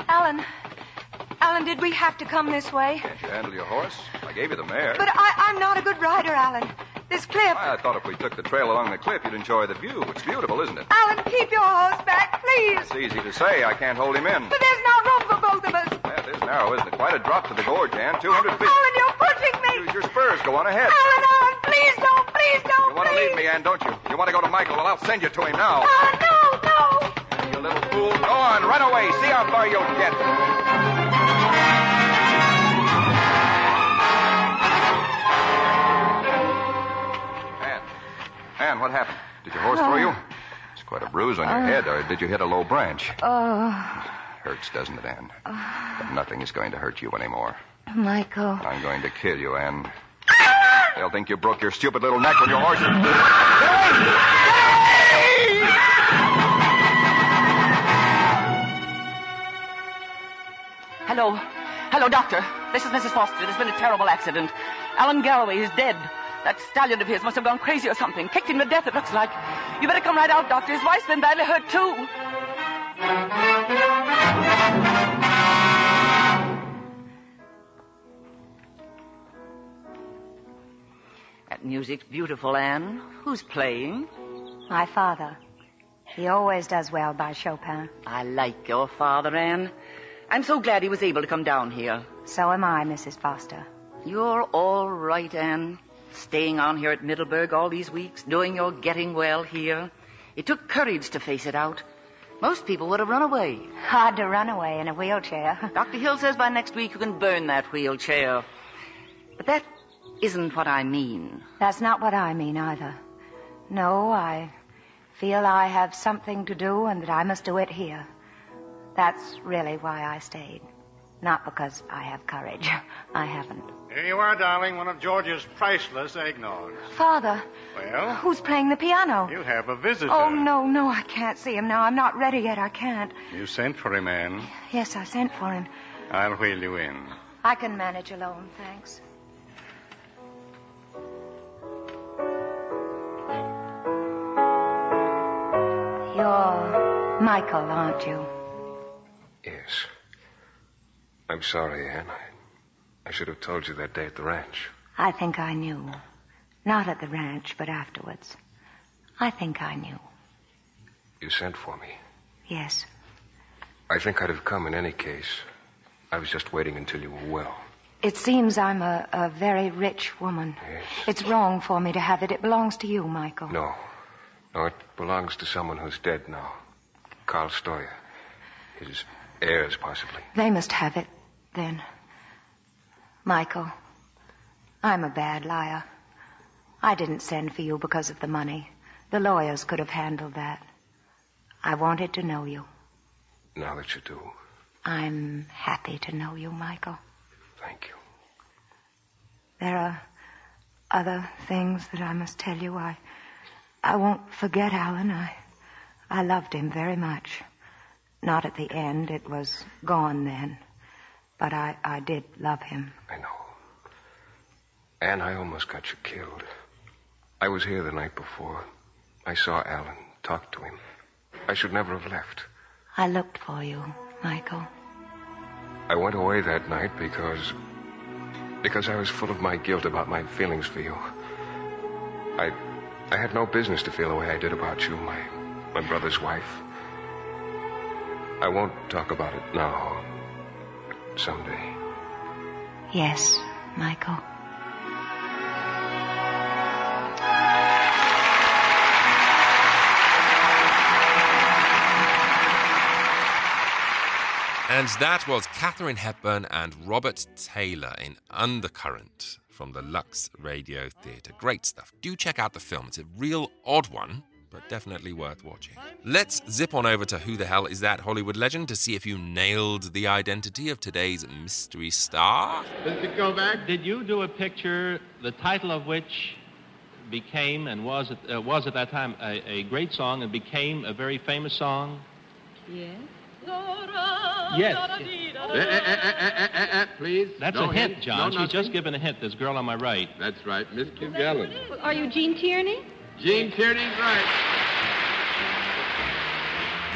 Alan. Alan, did we have to come this way? Can't you handle your horse? I gave you the mare. But I, I'm not a good rider, Alan. This cliff. I thought if we took the trail along the cliff, you'd enjoy the view. It's beautiful, isn't it? Alan, keep your horse back, please. It's easy to say. I can't hold him in. But there's not room for both of us. That is narrow, isn't it? Quite a drop to the gorge, Ann. 200 feet. Alan, you're pushing me. Use your spurs. Go on ahead. Alan, Alan, please don't, please don't. You want to leave me, Ann, don't you? You want to go to Michael? Well, I'll send you to him now. Oh, no, no. You little fool. Go on, run away. See how far you'll get. Ann, what happened? Did your horse throw you? It's quite a bruise on your Uh. head, or did you hit a low branch? Oh, Hurts, doesn't it, Ann? But nothing is going to hurt you anymore. Michael. I'm going to kill you, Ann. They'll think you broke your stupid little neck when your horse. Hello. Hello, Doctor. This is Mrs. Foster. There's been a terrible accident. Alan Garraway is dead. That stallion of his must have gone crazy or something. Kicked him to death, it looks like. You better come right out, Doctor. His wife's been badly hurt, too. That music's beautiful, Anne. Who's playing? My father. He always does well by Chopin. I like your father, Anne. I'm so glad he was able to come down here. So am I, Mrs. Foster. You're all right, Anne. Staying on here at Middleburg all these weeks, doing your getting well here. It took courage to face it out. Most people would have run away. Hard to run away in a wheelchair. Dr. Hill says by next week you can burn that wheelchair. But that isn't what I mean. That's not what I mean either. No, I feel I have something to do and that I must do it here. That's really why I stayed. Not because I have courage. I haven't. Here you are, darling, one of George's priceless eggnogs. Father, Well, who's playing the piano? you have a visitor. Oh, no, no, I can't see him now. I'm not ready yet. I can't. You sent for him, Anne. Yes, I sent for him. I'll wheel you in. I can manage alone, thanks. You're Michael, aren't you? I'm sorry, Ann. I, I should have told you that day at the ranch. I think I knew. Not at the ranch, but afterwards. I think I knew. You sent for me. Yes. I think I'd have come in any case. I was just waiting until you were well. It seems I'm a, a very rich woman. Yes. It's wrong for me to have it. It belongs to you, Michael. No. No, it belongs to someone who's dead now. Carl Stoyer. His heirs, possibly. They must have it, then. Michael, I'm a bad liar. I didn't send for you because of the money. The lawyers could have handled that. I wanted to know you. Now that you do, I'm happy to know you, Michael. thank you. There are other things that I must tell you. I I won't forget Alan. I I loved him very much. Not at the end. It was gone then. But I, I did love him. I know. Anne, I almost got you killed. I was here the night before. I saw Alan, talked to him. I should never have left. I looked for you, Michael. I went away that night because. because I was full of my guilt about my feelings for you. I. I had no business to feel the way I did about you, my. my brother's wife. I won't talk about it now. Someday. Yes, Michael. And that was Katharine Hepburn and Robert Taylor in Undercurrent from the Lux Radio Theatre. Great stuff. Do check out the film. It's a real odd one, but definitely worth watching. Let's zip on over to Who the Hell is That Hollywood Legend to see if you nailed the identity of today's mystery star. Does it go back? Did you do a picture, the title of which became and was at, uh, was at that time a, a great song and became a very famous song? Yes. Yes. Eh, eh, eh, please. That's no a hint, hint, John. No, She's just nothing. given a hint. This girl on my right. That's right, Miss Gallen. Are you Gene Tierney? Gene Tierney's right.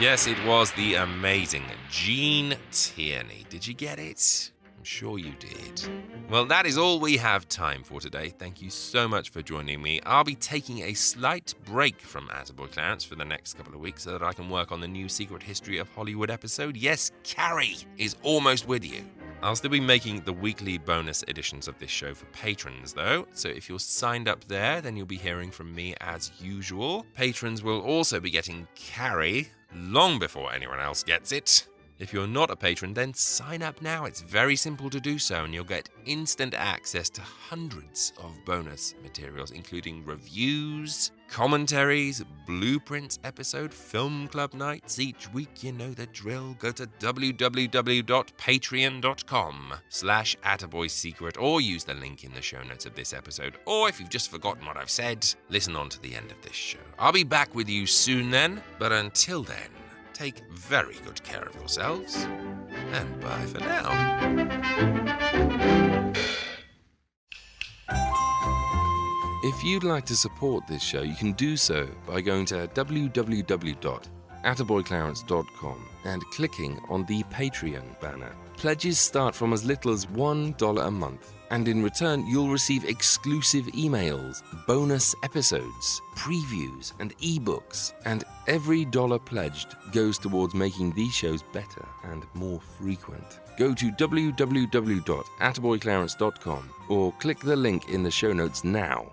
Yes, it was the amazing Gene Tierney. Did you get it? I'm sure you did. Well, that is all we have time for today. Thank you so much for joining me. I'll be taking a slight break from Attaboy Clarence for the next couple of weeks so that I can work on the new Secret History of Hollywood episode. Yes, Carrie is almost with you. I'll still be making the weekly bonus editions of this show for patrons, though, so if you're signed up there, then you'll be hearing from me as usual. Patrons will also be getting carry long before anyone else gets it. If you're not a patron, then sign up now. It's very simple to do so, and you'll get instant access to hundreds of bonus materials, including reviews, commentaries, blueprints episode, film club nights each week. You know the drill. Go to www.patreon.com slash attaboysecret or use the link in the show notes of this episode. Or if you've just forgotten what I've said, listen on to the end of this show. I'll be back with you soon then, but until then, Take very good care of yourselves. And bye for now. If you'd like to support this show, you can do so by going to www.attaboyclarence.com and clicking on the Patreon banner. Pledges start from as little as $1 a month, and in return, you'll receive exclusive emails, bonus episodes, previews, and ebooks. And every dollar pledged goes towards making these shows better and more frequent. Go to www.attaboyclarence.com or click the link in the show notes now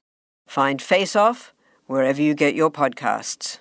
Find Face Off wherever you get your podcasts.